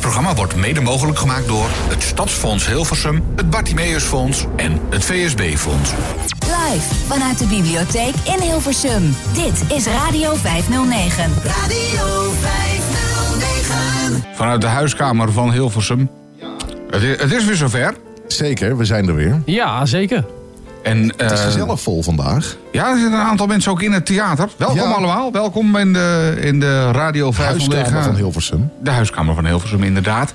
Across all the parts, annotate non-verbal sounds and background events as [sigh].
Dit programma wordt mede mogelijk gemaakt door het Stadsfonds Hilversum, het Bartimeusfonds en het VSB-fonds. Live vanuit de bibliotheek in Hilversum. Dit is Radio 509. Radio 509. Vanuit de huiskamer van Hilversum. Het is, het is weer zover. Zeker, we zijn er weer. Ja, zeker. En, Het is eh, gezellig vol vandaag. Ja, er zitten een aantal mensen ook in het theater. Welkom Ja. allemaal. Welkom in de, in de Radio 509. Huiskamer van Hilversum. De huiskamer van Hilversum, inderdaad.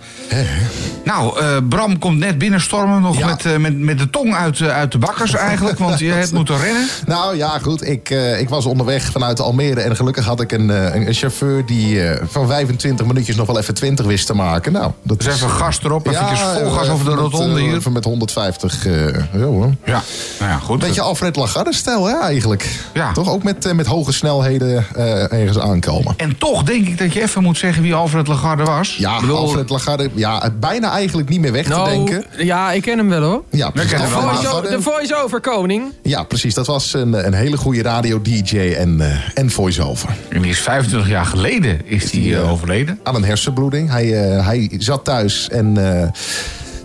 Nou, eh, Bram komt net binnenstormen. Nog Ja. met, eh, met, met de tong uit, eh, uit de bakkers eigenlijk. Want je [laughs] hebt moeten rennen. Nou ja, goed. Ik, ik was onderweg vanuit Almere. En gelukkig had ik een, een, een chauffeur die van 25 minuutjes nog wel even 20 wist te maken. Nou, dat Dus is, even gas erop. Even ja, vol gas eh, over de rotonde hier. Even met 150. eh ja hoor. Ja, nou ja, goed. Beetje Alfred Lagarde-stijl, hè, eigenlijk. Ja. Toch ook met, eh, met hoge snelheden eh, ergens aankomen. En toch denk ik dat je even moet zeggen wie Alfred Lagarde was. Ja, bedoel, Alfred Lagarde, ja, bijna eigenlijk niet meer weg te Nou, denken. ja, ik ken hem wel hoor. Ja, precies. we Alfred allemaal. Voice- Lagarde- de voice-over koning. Ja, precies. Dat was een, een hele goede radio-dj en, eh, en voice-over. En die is 25 jaar geleden is die, eh, overleden. Aan een hersenbloeding. Hij, eh, hij zat thuis en eh,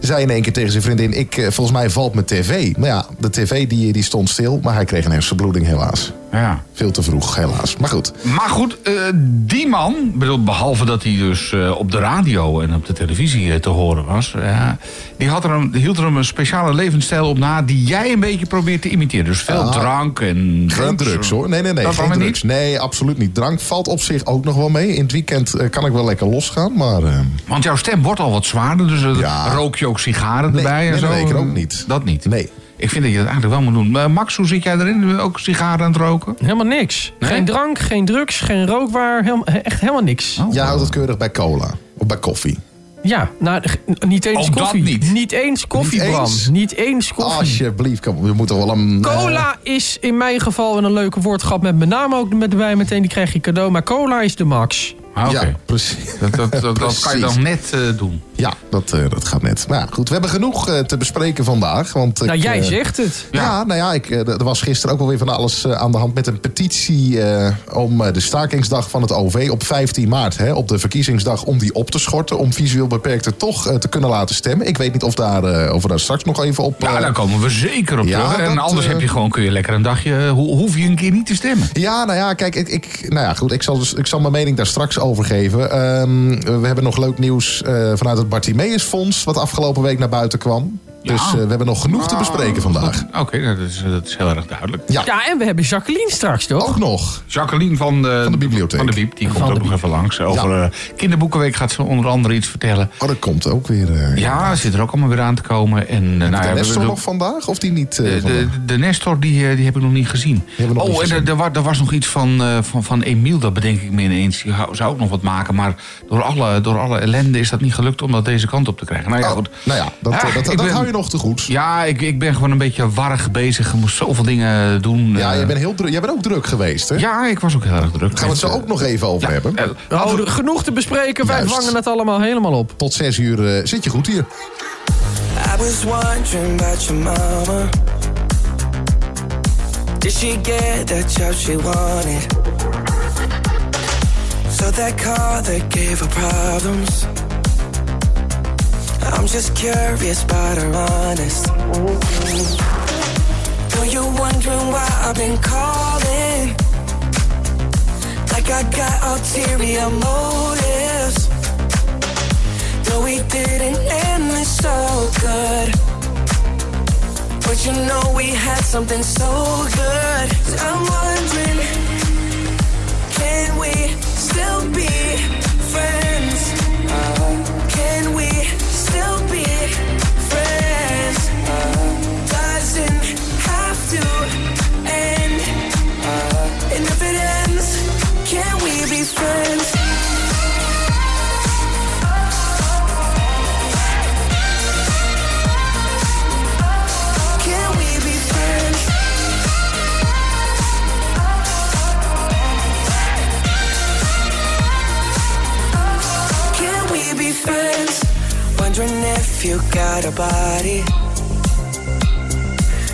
zei in één keer tegen zijn vriendin... Ik, eh, volgens mij valt mijn tv. Maar ja, de tv die, die stond stil, maar hij kreeg een hersenbloeding helaas. Ja. Veel te vroeg, helaas. Maar goed. Maar goed, eh, die man, bedoel, behalve dat hij dus eh, op de radio en op de televisie eh, te horen was, die, had er een, hield er een speciale levensstijl op na die jij een beetje probeert te imiteren. Dus veel Ah, drank en drugs. Geen drugs hoor. Nee, nee, nee. Dat geen drugs. niet? Nee, absoluut niet. Drank valt op zich ook nog wel mee. In het weekend kan ik wel lekker losgaan, maar... eh, Want jouw stem wordt al wat zwaarder, dus Ja. rook je ook sigaren Nee, erbij en nee, zo? nee, ik rook niet. Dat niet? Nee. Ik vind dat je dat eigenlijk wel moet doen. Maar Max, hoe zit jij erin? Ook sigaren aan het roken? Helemaal niks. Nee? Geen drank, geen drugs, geen rookwaar. helm- echt helemaal niks. Oh. Jij houdt het keurig bij cola. Of bij koffie. Ja, nou, niet eens dat koffie. niet? eens koffie, Niet Bram. eens? Niet eens koffie. Alsjeblieft, kom, we moeten wel een... eh, Cola is in mijn geval een leuke woordgrap met mijn naam ook met erbij meteen. Die krijg je cadeau. Maar cola is de max. Ah, Oké. Ja, precies. Dat, [laughs] dat, dat, dat kan je dan net eh, doen. Ja, dat, eh, dat gaat net. Maar ja, goed, we hebben genoeg eh, te bespreken vandaag. Want Nou, ik, jij zegt het. Ja, Ja. nou ja, ik, eh, er was gisteren ook alweer van alles eh, aan de hand met een petitie eh, om eh, de stakingsdag van het OV op 15 maart, hè, op de verkiezingsdag, om die op te schorten. Om visueel beperkten toch eh, te kunnen laten stemmen. Ik weet niet of, daar, eh, of we daar straks nog even op. Ja, daar komen we zeker op Ja, terug. En dat, anders heb je gewoon, kun je lekker een dagje, ho- hoef je een keer niet te stemmen. Ja, nou ja, kijk, ik, ik, nou ja, goed, ik, zal dus, ik zal mijn mening daar straks over geven. Ehm, we hebben nog leuk nieuws eh, vanuit het Bartimeus Fonds, wat afgelopen week naar buiten kwam. Ja. Dus eh, we hebben nog genoeg te bespreken vandaag. Oké, nou, dat, is, dat is heel erg duidelijk. Ja, Ja, en we hebben Jacqueline straks, toch? ook nog. Jacqueline van de, Van de bibliotheek. Van de Biep, die komt ook nog even langs. Over eh, kinderboekenweek gaat ze onder andere iets vertellen. Oh, dat komt ook weer. eh, Ja, zit er ook allemaal weer aan te komen. En, nou, de we- Nestor we- nog vandaag? Of die niet? eh, de, de, de Nestor, die, die heb ik nog niet gezien. nog oh, niet en er, er, er was nog iets van, eh, van, van Emiel, dat bedenk ik me ineens. Die zou ook nog wat maken, maar door alle, door alle ellende is dat niet gelukt om dat deze kant op te krijgen. Nou ja, Oh, goed. nou ja, dat, dat, ik dat ben- hou je nog te goed. Ja, ik, ik ben gewoon een beetje warrig bezig. Ik moest zoveel dingen doen. Ja, eh. jij bent, heel druk, jij bent ook druk geweest, hè? Ja, ik was ook heel erg druk. Gaan we het zo ook nog even over Ja, hebben. eh, genoeg te bespreken. Wij Juist. vangen het allemaal helemaal op. Tot zes uur eh, zit je goed hier. I was wondering about your mama. Did she get that job she wanted? So that car that gave her problems. I'm just curious about her honest. Know you're wondering why I've been calling. Like I got ulterior motives. Though we didn't end this so good. But you know we had something so good. I'm wondering, can we still be if you got a body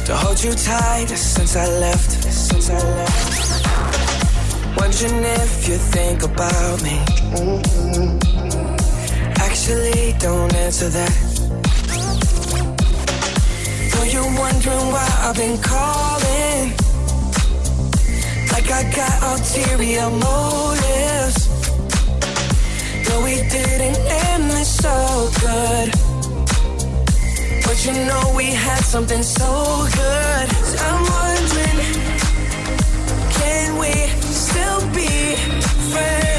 to hold you tight since I left. Since I left. Wondering if you think about me. Actually, don't answer that. Know you're wondering why I've been calling. Like I got ulterior motives. No, we didn't end this so good. You know we had something so good. So I'm wondering, can we still be friends?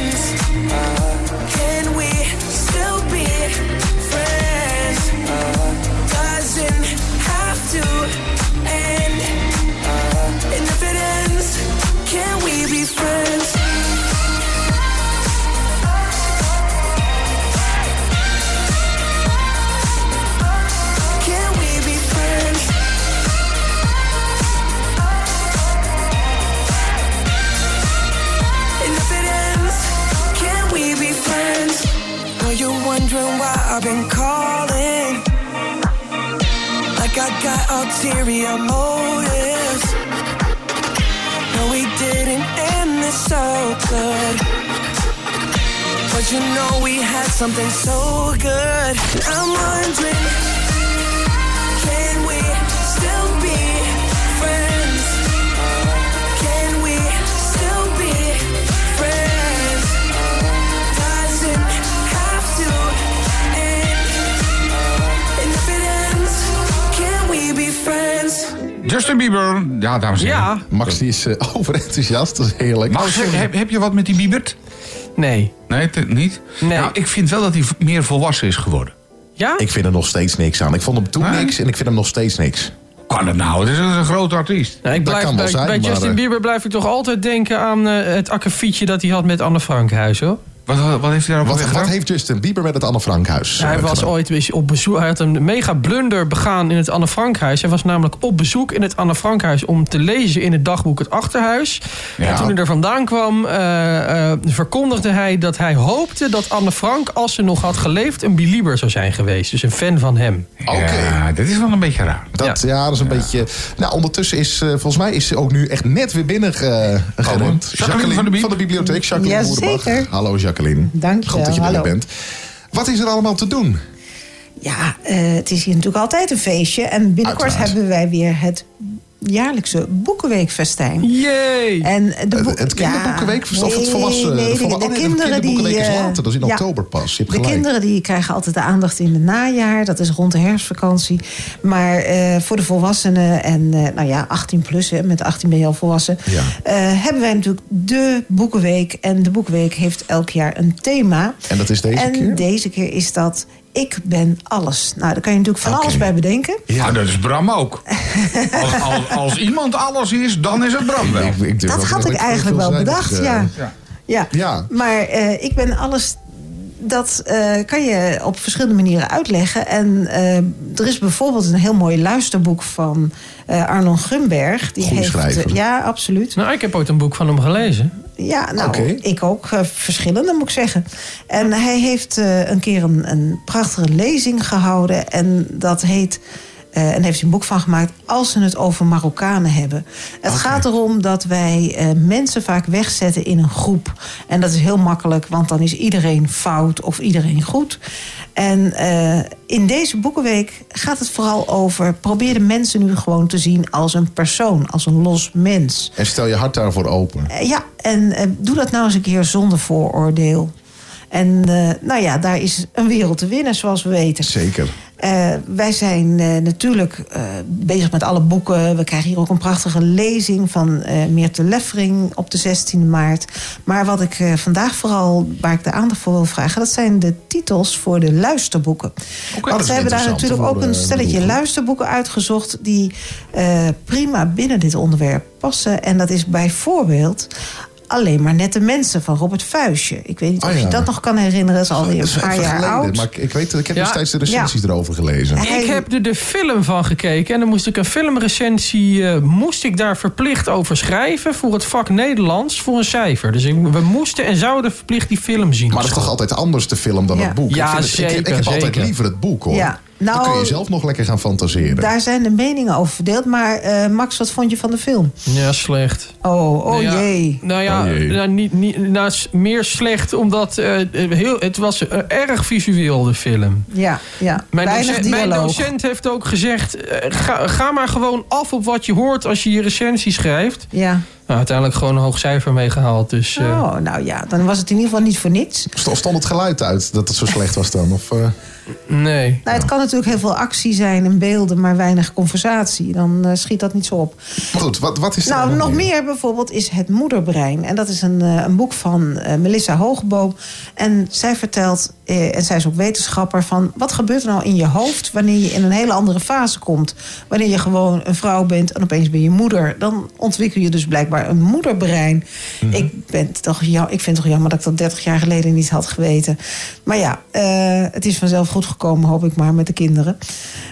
Wondering why I've been calling? Like I got ulterior motives. No, we didn't end this so good. But you know we had something so good. I'm wondering, Justin Bieber. Ja, dames en heren. Ja, Max die is eh, [laughs] overenthousiast, dat is heerlijk. Max, heb, heb- heb je wat met die Biebert? nee. Nee, te- niet? Nee. Nou, ik vind wel dat hij v- meer volwassen is geworden. Ja? Ik vind er nog steeds niks aan. Ik vond hem toen Nee? niks en ik vind hem nog steeds niks. Kan het nou? Het is een grote artiest. Nou, ik Dat blijf, kan wel bij, zijn, bij maar, Justin eh, Bieber blijf ik toch altijd denken aan eh, het akkefietje dat hij had met Anne Frankhuis, hoor. Wat, wat heeft hij daarover Wat, gedaan? wat heeft Justin Bieber met het Anne Frankhuis? hij eh, was gedaan? ooit op bezoek. Hij had een mega blunder begaan in het Anne Frankhuis. Hij was namelijk op bezoek in het Anne Frankhuis om te lezen in het dagboek Het Achterhuis. Ja. En toen hij er vandaan kwam, eh, eh, verkondigde hij dat hij hoopte dat Anne Frank, als ze nog had geleefd, een belieber zou zijn geweest. Dus een fan van hem. Oké. Ja, dit is wel een beetje raar. Dat, ja. dat is een beetje... Nou, ondertussen is, eh, volgens mij is ze ook nu echt net weer binnen ge- gerend. Jacqueline van de van de bibliotheek. Jacqueline. Hallo Jacqueline. Dank je Goed dat je er bent. Wat is er allemaal te doen? Ja, eh, het is hier natuurlijk altijd een feestje. En binnenkort Uiteraard. hebben wij weer het jaarlijkse Boekenweekfestijn. Yay! En de Het, boek- het kinderboekenweek ja, of het volwassen? nee, de, de, volwa- de oh nee, kinderen die... is eh, later. Dat is in ja. oktober pas. Je hebt De gelijk. kinderen die krijgen altijd de aandacht in het najaar. Dat is rond de herfstvakantie. Maar eh, voor de volwassenen en eh, nou ja, 18 plus, hè, met 18 ben je al volwassen... Ja. eh, hebben wij natuurlijk de Boekenweek. En de Boekenweek heeft elk jaar een thema. En dat is deze en keer? deze keer is dat Ik ben alles. Nou, daar kan je natuurlijk van alles bij bedenken. Ja, dat is Bram ook. [laughs] Als, als, als iemand alles is, dan is het Bram wel. Ik- ik durf Dat had ik eigenlijk wel bedacht, eh, ja. ja. Ja, Ja. maar eh, ik ben alles. Dat eh, kan je op verschillende manieren uitleggen. En eh, er is bijvoorbeeld een heel mooi luisterboek van eh, Arnon Grunberg. Die Goeie heeft, schrijver. ja, absoluut. Nou, ik heb ooit een boek van hem gelezen. Ja, nou, ik ook. eh, verschillende, moet ik zeggen. En hij heeft eh, een keer een, een prachtige lezing gehouden. En dat heet... eh, en heeft hij een boek van gemaakt als ze het over Marokkanen hebben. Het gaat erom dat wij eh, mensen vaak wegzetten in een groep. En dat is heel makkelijk, want dan is iedereen fout of iedereen goed. En eh, in deze boekenweek gaat het vooral over... probeer de mensen nu gewoon te zien als een persoon, als een los mens. En stel je hart daarvoor open. Ja, en doe dat nou eens een keer zonder vooroordeel. En nou ja, daar is een wereld te winnen, zoals we weten. Zeker. Eh, wij zijn eh, natuurlijk eh, bezig met alle boeken. We krijgen hier ook een prachtige lezing van Meerte Leffering op de 16e maart. Maar wat ik vandaag vooral, waar ik de aandacht voor wil vragen... dat zijn de titels voor de luisterboeken. dat Want we hebben daar natuurlijk ook een stelletje luisterboeken uitgezocht... die prima binnen dit onderwerp passen. En dat is bijvoorbeeld... Alleen maar nette mensen van Robert Vuistje. Ik weet niet of Oh ja. je dat nog kan herinneren. Dat is alweer een paar jaar geleden, oud. Maar ik, ik weet, ik heb Ja. destijds de recensies erover gelezen. Hij- Ik heb er de film van gekeken en dan moest ik een filmrecensie eh, moest ik daar verplicht over schrijven voor het vak Nederlands voor een cijfer. Dus ik, we moesten en zouden verplicht die film zien. Maar dat is toch altijd anders, de film, dan Ja. het boek? Ja, ik, vind het- ik- ik, zeker, heb altijd zeker. liever het boek, hoor. Ja, Dan kun je Nou, zelf nog lekker gaan fantaseren. daar zijn de meningen over verdeeld. Maar eh, Max, wat vond je van de film? Ja, slecht. Oh, oh Nou ja, jee. Nou ja, Oh jee. nou, niet, niet, nou, meer slecht omdat eh, heel, het was eh, erg visueel, de film. Ja, ja. Mijn, docent, mijn dialoog. docent heeft ook gezegd... ga, ga maar gewoon af op wat je hoort als je je recensie schrijft. Ja. Nou, uiteindelijk gewoon een hoog cijfer meegehaald. Dus, eh, Oh, nou ja, dan was het in ieder geval niet voor niets. St- Stond het geluid uit dat het zo slecht was dan? Of, eh, nee. Nou, het kan natuurlijk heel veel actie zijn en beelden, maar weinig conversatie. Dan eh, schiet dat niet zo op. Goed, wat, wat is er Nou, nog meer bijvoorbeeld is Het Moederbrein. En dat is een, eh, een boek van eh, Melissa Hoogboom. En zij vertelt, eh, en zij is ook wetenschapper, van wat gebeurt er nou in je hoofd wanneer je in een hele andere fase komt. Wanneer je gewoon een vrouw bent en opeens ben je moeder. Dan ontwikkel je dus blijkbaar een moederbrein. Mhm. Ik, ben toch, ja, ik vind het toch jammer dat ik dat 30 jaar geleden niet had geweten. Maar ja, eh, het is vanzelf goed gekomen, hoop ik maar, met de kinderen.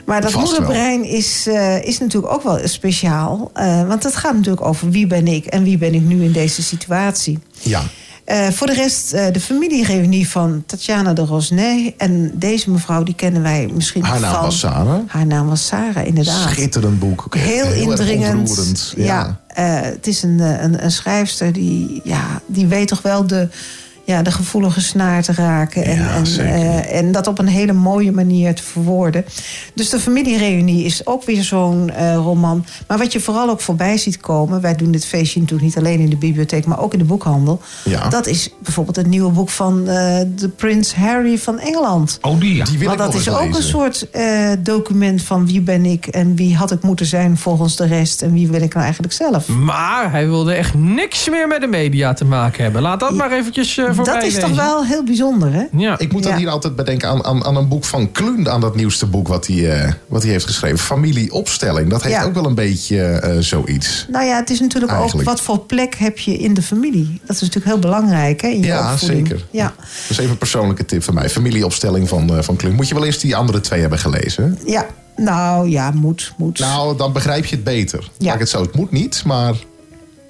Maar dat Vast wel. moederbrein is, eh, is natuurlijk ook wel speciaal. want het gaat natuurlijk over wie ben ik en wie ben ik nu in deze situatie. Ja, Eh, voor de rest eh, de familiereunie van Tatjana de Rosnay. En deze mevrouw, die kennen wij misschien haar naam van... was Sarah. Haar naam was Sarah, inderdaad. Schitterend boek. Heel, indringend. Ja, Ja. eh, het is een, een, een schrijfster die, ja, die weet toch wel de, ja, de gevoelige snaar te raken. En, Ja, en, eh, en dat op een hele mooie manier te verwoorden. Dus de familiereunie is ook weer zo'n eh, roman. Maar wat je vooral ook voorbij ziet komen... wij doen dit feestje natuurlijk niet alleen in de bibliotheek... maar ook in de boekhandel. Ja. Dat is bijvoorbeeld het nieuwe boek van eh, de Prins Harry van Engeland. Oh, die ja. Die wil Want dat is ook een soort eh, document van wie ben ik en wie had ik moeten zijn volgens de rest en wie wil ik nou eigenlijk zelf. Maar hij wilde echt niks meer met de media te maken hebben. Laat dat maar eventjes voorbij dat is toch wel heel bijzonder, hè? Ja. Ik moet dan Ja. hier altijd bedenken aan, aan, aan een boek van Kluun, aan dat nieuwste boek wat hij, eh, wat hij heeft geschreven. Familieopstelling. Dat heeft Ja. ook wel een beetje eh, zoiets. Nou ja, het is natuurlijk Eigenlijk. ook wat voor plek heb je in de familie. Dat is natuurlijk heel belangrijk, hè? In je Ja, opvoeding. zeker. Ja, Dat is even een persoonlijke tip van mij. Familieopstelling van, eh, van Kluun. Moet je wel eens die andere twee hebben gelezen? ja. Nou ja, moet, moet. Nou, dan begrijp je het beter. Ja. Laat ik het zo. Het moet niet, maar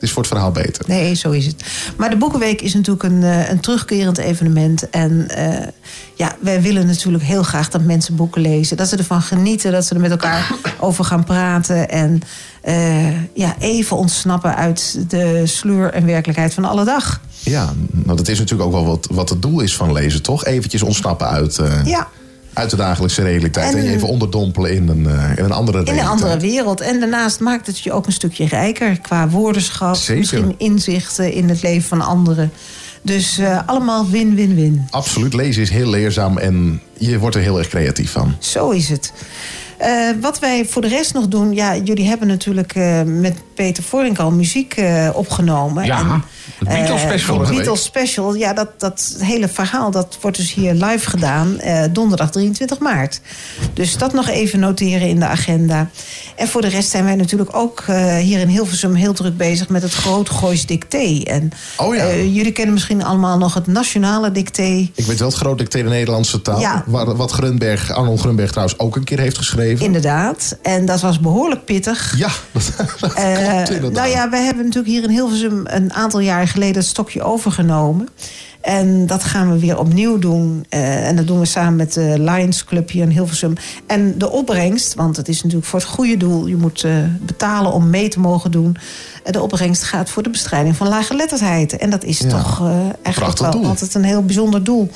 is voor het verhaal beter. Nee, zo is het. Maar de Boekenweek is natuurlijk een, eh, een terugkerend evenement. En eh, ja, wij willen natuurlijk heel graag dat mensen boeken lezen. Dat ze ervan genieten, dat ze er met elkaar [laughs] over gaan praten. En eh, ja, even ontsnappen uit de sleur en werkelijkheid van alle dag. Ja, nou, dat is natuurlijk ook wel wat, wat het doel is van lezen, toch? Eventjes ontsnappen uit, Ja, uit de dagelijkse realiteit. En, En- je even onderdompelen in een, eh, in een andere in realiteit. een andere wereld. En daarnaast maakt het je ook een stukje rijker qua woordenschap. Zeker. Misschien inzichten in het leven van anderen. Dus eh, allemaal win-win-win. Absoluut, lezen is heel leerzaam en je wordt er heel erg creatief van. Zo is het. Eh, wat wij voor de rest nog doen... Ja, jullie hebben natuurlijk eh, met Peter Vorink al muziek eh, opgenomen. Ja, En, de Beatles special. Beatles special, ja, dat, dat hele verhaal... dat wordt dus hier live gedaan, donderdag 23 maart. Dus dat nog even noteren in de agenda. En voor de rest zijn wij natuurlijk ook hier in Hilversum... heel druk bezig met het Groot Goois Dicté. En Oh ja. jullie kennen misschien allemaal nog het Nationale Dicté... Ik weet wel het groot dicté de Nederlandse taal. Ja. Waar, wat Grunberg, Arnold Grunberg trouwens ook een keer heeft geschreven. Inderdaad. En dat was behoorlijk pittig. Ja, dat, [laughs] dat Eh, klopt inderdaad. nou ja, we hebben natuurlijk hier in Hilversum een aantal jaar geleden het stokje overgenomen. En dat gaan we weer opnieuw doen. Eh, en dat doen we samen met de Lions Club hier in Hilversum. En de opbrengst, want het is natuurlijk voor het goede doel. Je moet eh, betalen om mee te mogen doen. De opbrengst gaat voor de bestrijding van lageletterdheid. En dat is Ja, toch eigenlijk prachtig wel doel. altijd een heel bijzonder doel.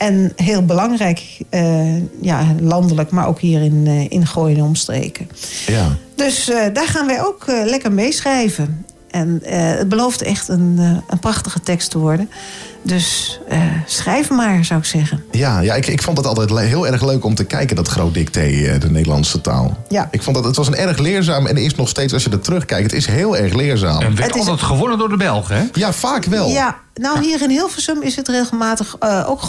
En heel belangrijk, eh, ja, landelijk, maar ook hier in, eh in Gooien en omstreken. Ja. Dus eh, daar gaan wij ook lekker meeschrijven. En het belooft echt een, een prachtige tekst te worden. Dus eh, schrijf maar, zou ik zeggen. Ja, ja ik, ik vond het altijd heel erg leuk om te kijken, dat groot dicté, eh, de Nederlandse taal. Ja. Ik vond dat het was een erg leerzaam en is nog steeds, als je er terugkijkt, het is heel erg leerzaam. En werd Het is- altijd gewonnen door de Belgen, hè? Ja, vaak wel. Ja, nou hier in Hilversum is het regelmatig eh, ook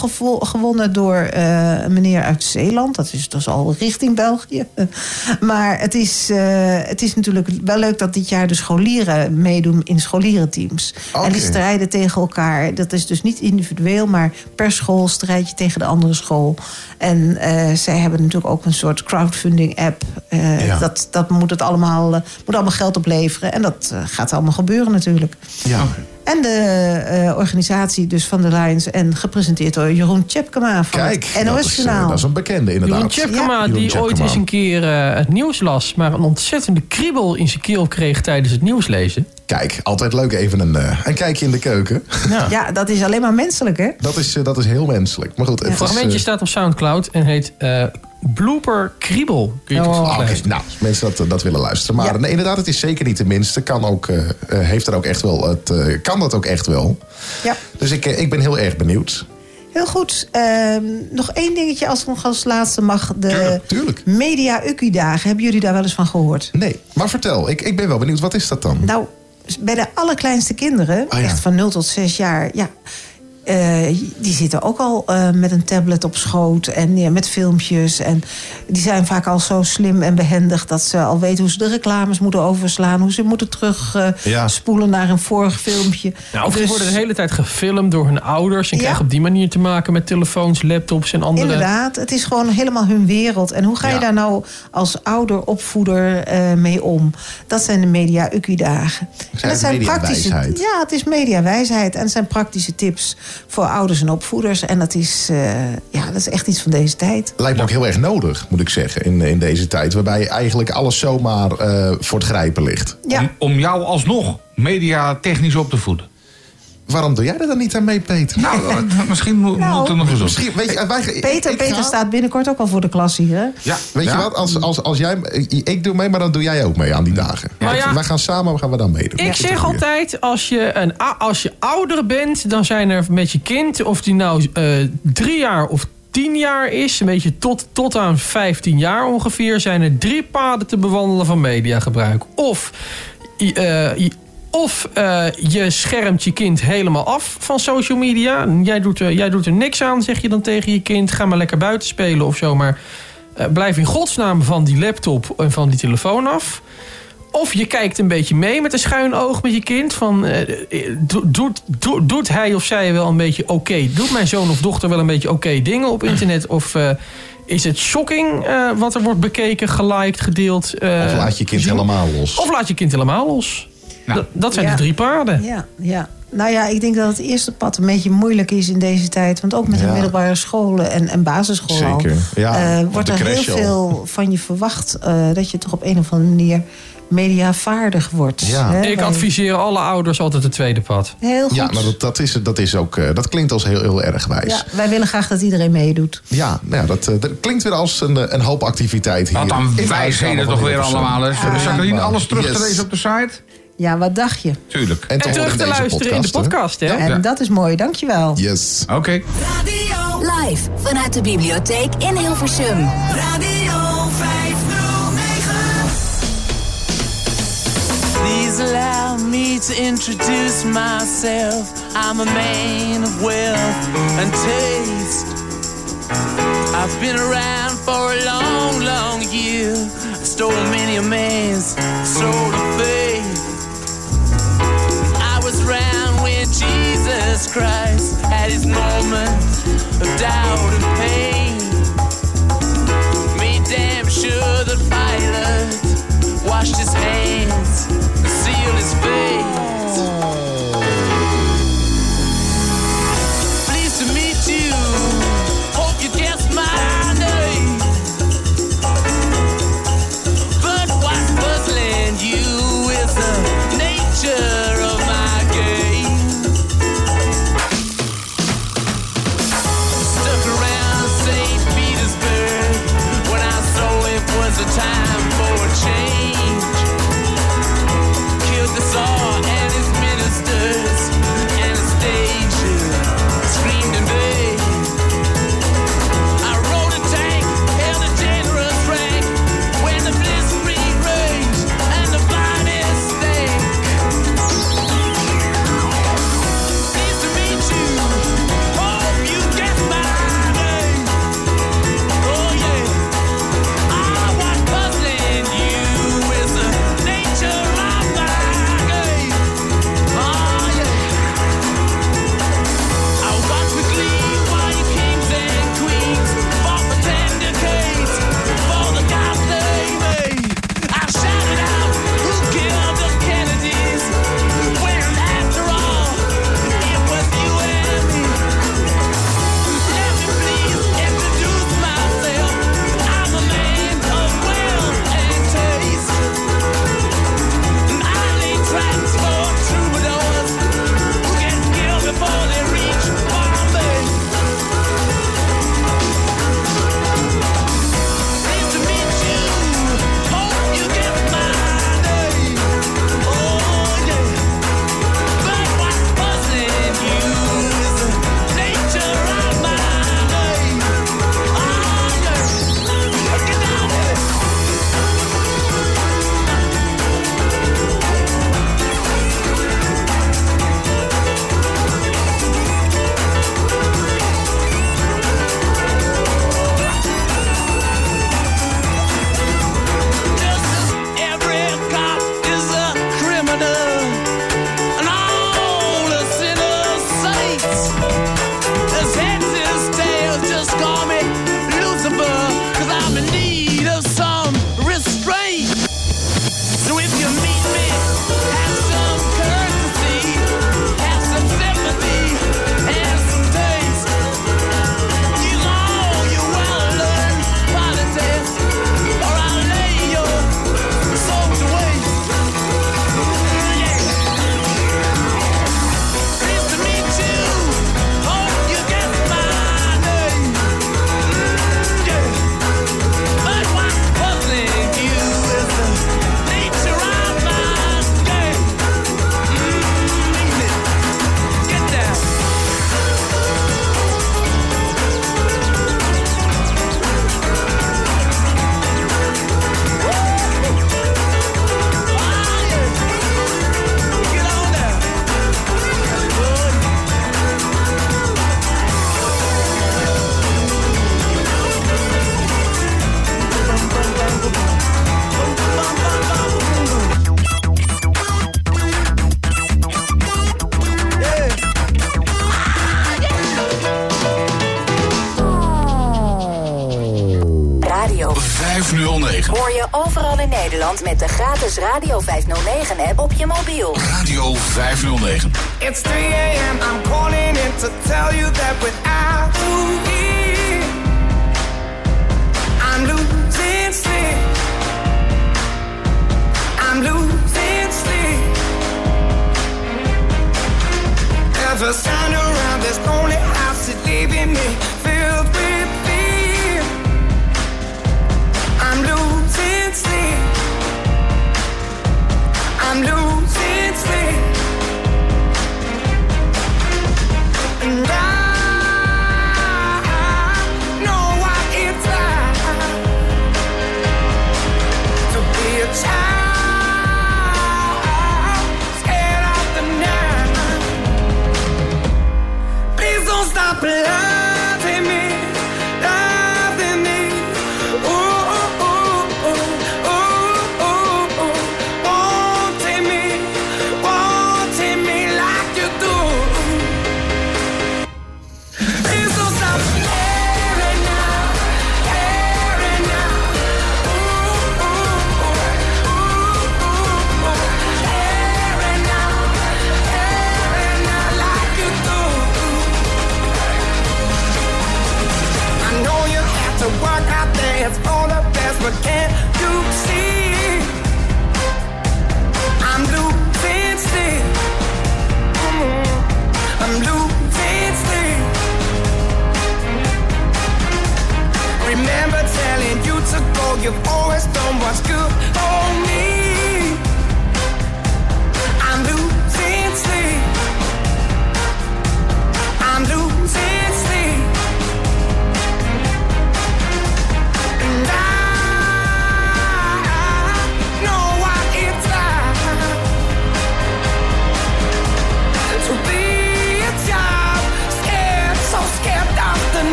gewonnen door eh, een meneer uit Zeeland. Dat is dus al richting België. [laughs] maar het is, eh, het is natuurlijk wel leuk dat dit jaar de scholieren meedoen in scholierenteams. Oké. En die strijden tegen elkaar. Dat is dus niet individueel, maar per school strijd je tegen de andere school. En eh, zij hebben natuurlijk ook een soort crowdfunding app. Eh, Ja. dat, dat moet het allemaal, eh, moet allemaal geld opleveren. En dat gaat allemaal gebeuren natuurlijk. Ja. En de eh, organisatie dus van de Lions. En gepresenteerd door Jeroen Tjepkema van Kijk, het dat NOS is, eh, dat is een bekende inderdaad. Jeroen Tjepkema, Ja. Die ooit eens een keer eh, het nieuws las... maar een ontzettende kriebel in zijn keel kreeg tijdens het nieuws lezen. Kijk, altijd leuk even een, eh, een kijkje in de keuken. Ja. Ja, dat is alleen maar menselijk, hè? Dat is, dat is heel menselijk. Maar goed, het fragmentje staat op Soundcloud en heet eh, Blooper Kriebel. Kun je het Oh. eens oké. oplezen? Nou, als mensen dat, dat willen luisteren. Maar Ja. nee, inderdaad, het is zeker niet de minste. Kan ook, eh, eh, heeft er ook echt wel het, eh, kan dat ook echt wel. Ja. Dus ik, eh, ik ben heel erg benieuwd. Heel goed. Ehm, nog één dingetje als nog als laatste mag. De Tuurlijk, tuurlijk. Media Ukkie-dagen. Hebben jullie daar wel eens van gehoord? Nee, maar vertel. Ik, ik ben wel benieuwd. Wat is dat dan? Nou, bij de allerkleinste kinderen, ja. echt van 0 tot 6 jaar, ja. Eh, die zitten ook al eh, met een tablet op schoot en ja, met filmpjes. En die zijn vaak al zo slim en behendig dat ze al weten hoe ze de reclames moeten overslaan. Hoe ze moeten terugspoelen Ja. spoelen naar een vorig filmpje. Nou, of die Dus- worden de hele tijd gefilmd door hun ouders... en Ja. krijgen op die manier te maken met telefoons, laptops en andere... Inderdaad, het is gewoon helemaal hun wereld. En hoe ga je Ja. daar nou als ouder, opvoeder eh, mee om? Dat zijn de media ukkie-dagen. En dat zijn praktische, mediawijsheid. ja, het is mediawijsheid. En het zijn praktische tips voor ouders en opvoeders. En dat is, eh, ja, dat is echt iets van deze tijd. Lijkt me ook heel erg nodig, moet ik zeggen, in, in deze tijd. Waarbij eigenlijk alles zomaar eh, voor het grijpen ligt. Ja, Om, om jou alsnog media technisch op te voeden. Waarom doe jij er dan niet aan mee, Peter? Nou, [laughs] misschien moet Nou, moet er nog eens op. Misschien, weet je, wij, Peter, ik Peter ga- staat binnenkort ook al voor de klas hier. Hè? Ja, Weet ja. je wat, als, als, als jij, ik doe mee, maar dan doe jij ook mee aan die dagen. Ja- wij gaan samen, gaan we dan meedoen. Ik zeg altijd, als je, een, als je ouder bent, dan zijn er met je kind, of die nou eh, drie jaar of tien jaar is, een beetje tot, tot aan 15 jaar ongeveer, zijn er drie paden te bewandelen van mediagebruik. Of, i- eh, i- of eh, je schermt je kind helemaal af van social media. Jij doet, er, jij doet er niks aan, zeg je dan tegen je kind. Ga maar lekker buiten spelen of zo. Maar eh, blijf in godsnaam van die laptop en van die telefoon af. Of je kijkt een beetje mee met een schuin oog met je kind. Van, eh, eh, do- doet, do- doet hij of zij wel een beetje oké? Doet mijn zoon of dochter wel een beetje oké dingen op internet? Of eh, is het shocking eh, wat er wordt bekeken, geliked, gedeeld? eh, Of laat je kind helemaal los. Of laat je kind helemaal los. Nou. Dat, dat zijn Ja. de drie paarden. Ja, ja. Nou ja, ik denk dat het eerste pad een beetje moeilijk is in deze tijd. Want ook met de Ja. middelbare scholen en, en basisscholen Zeker. Ja, eh, wordt er heel veel van je verwacht. eh, dat je toch op een of andere manier mediavaardig wordt. Ja. hè? Ik adviseer alle ouders altijd het tweede pad. Heel goed. Ja, maar dat, dat, is, dat, is ook, eh, dat klinkt als heel, heel erg wijs. Ja, wij willen graag dat iedereen meedoet. Ja, nou ja, dat, eh, dat klinkt weer als een, een hoop activiteit hier. Wat in dan de wijsheden toch weer allemaal. Zullen Ah. Jacqueline alles terug Yes. te lezen op de site? Ja, wat dacht je? Tuurlijk. En, En terug te luisteren in de podcast, hè? En Ja. dat is mooi, dankjewel. Yes. Oké. Radio, Live vanuit de bibliotheek in Hilversum. Radio 509. Please allow me to introduce myself. I'm a man of wealth and taste. I've been around for a long, long year. I stole many a man's soul of faith. Jesus Christ had his moment of doubt and pain. Made damn sure that Pilate washed his hands and sealed his fate. Oh.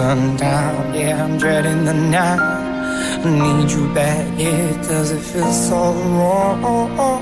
Sundown, yeah, I'm dreading the night. I need you back, yeah, does it feel so wrong?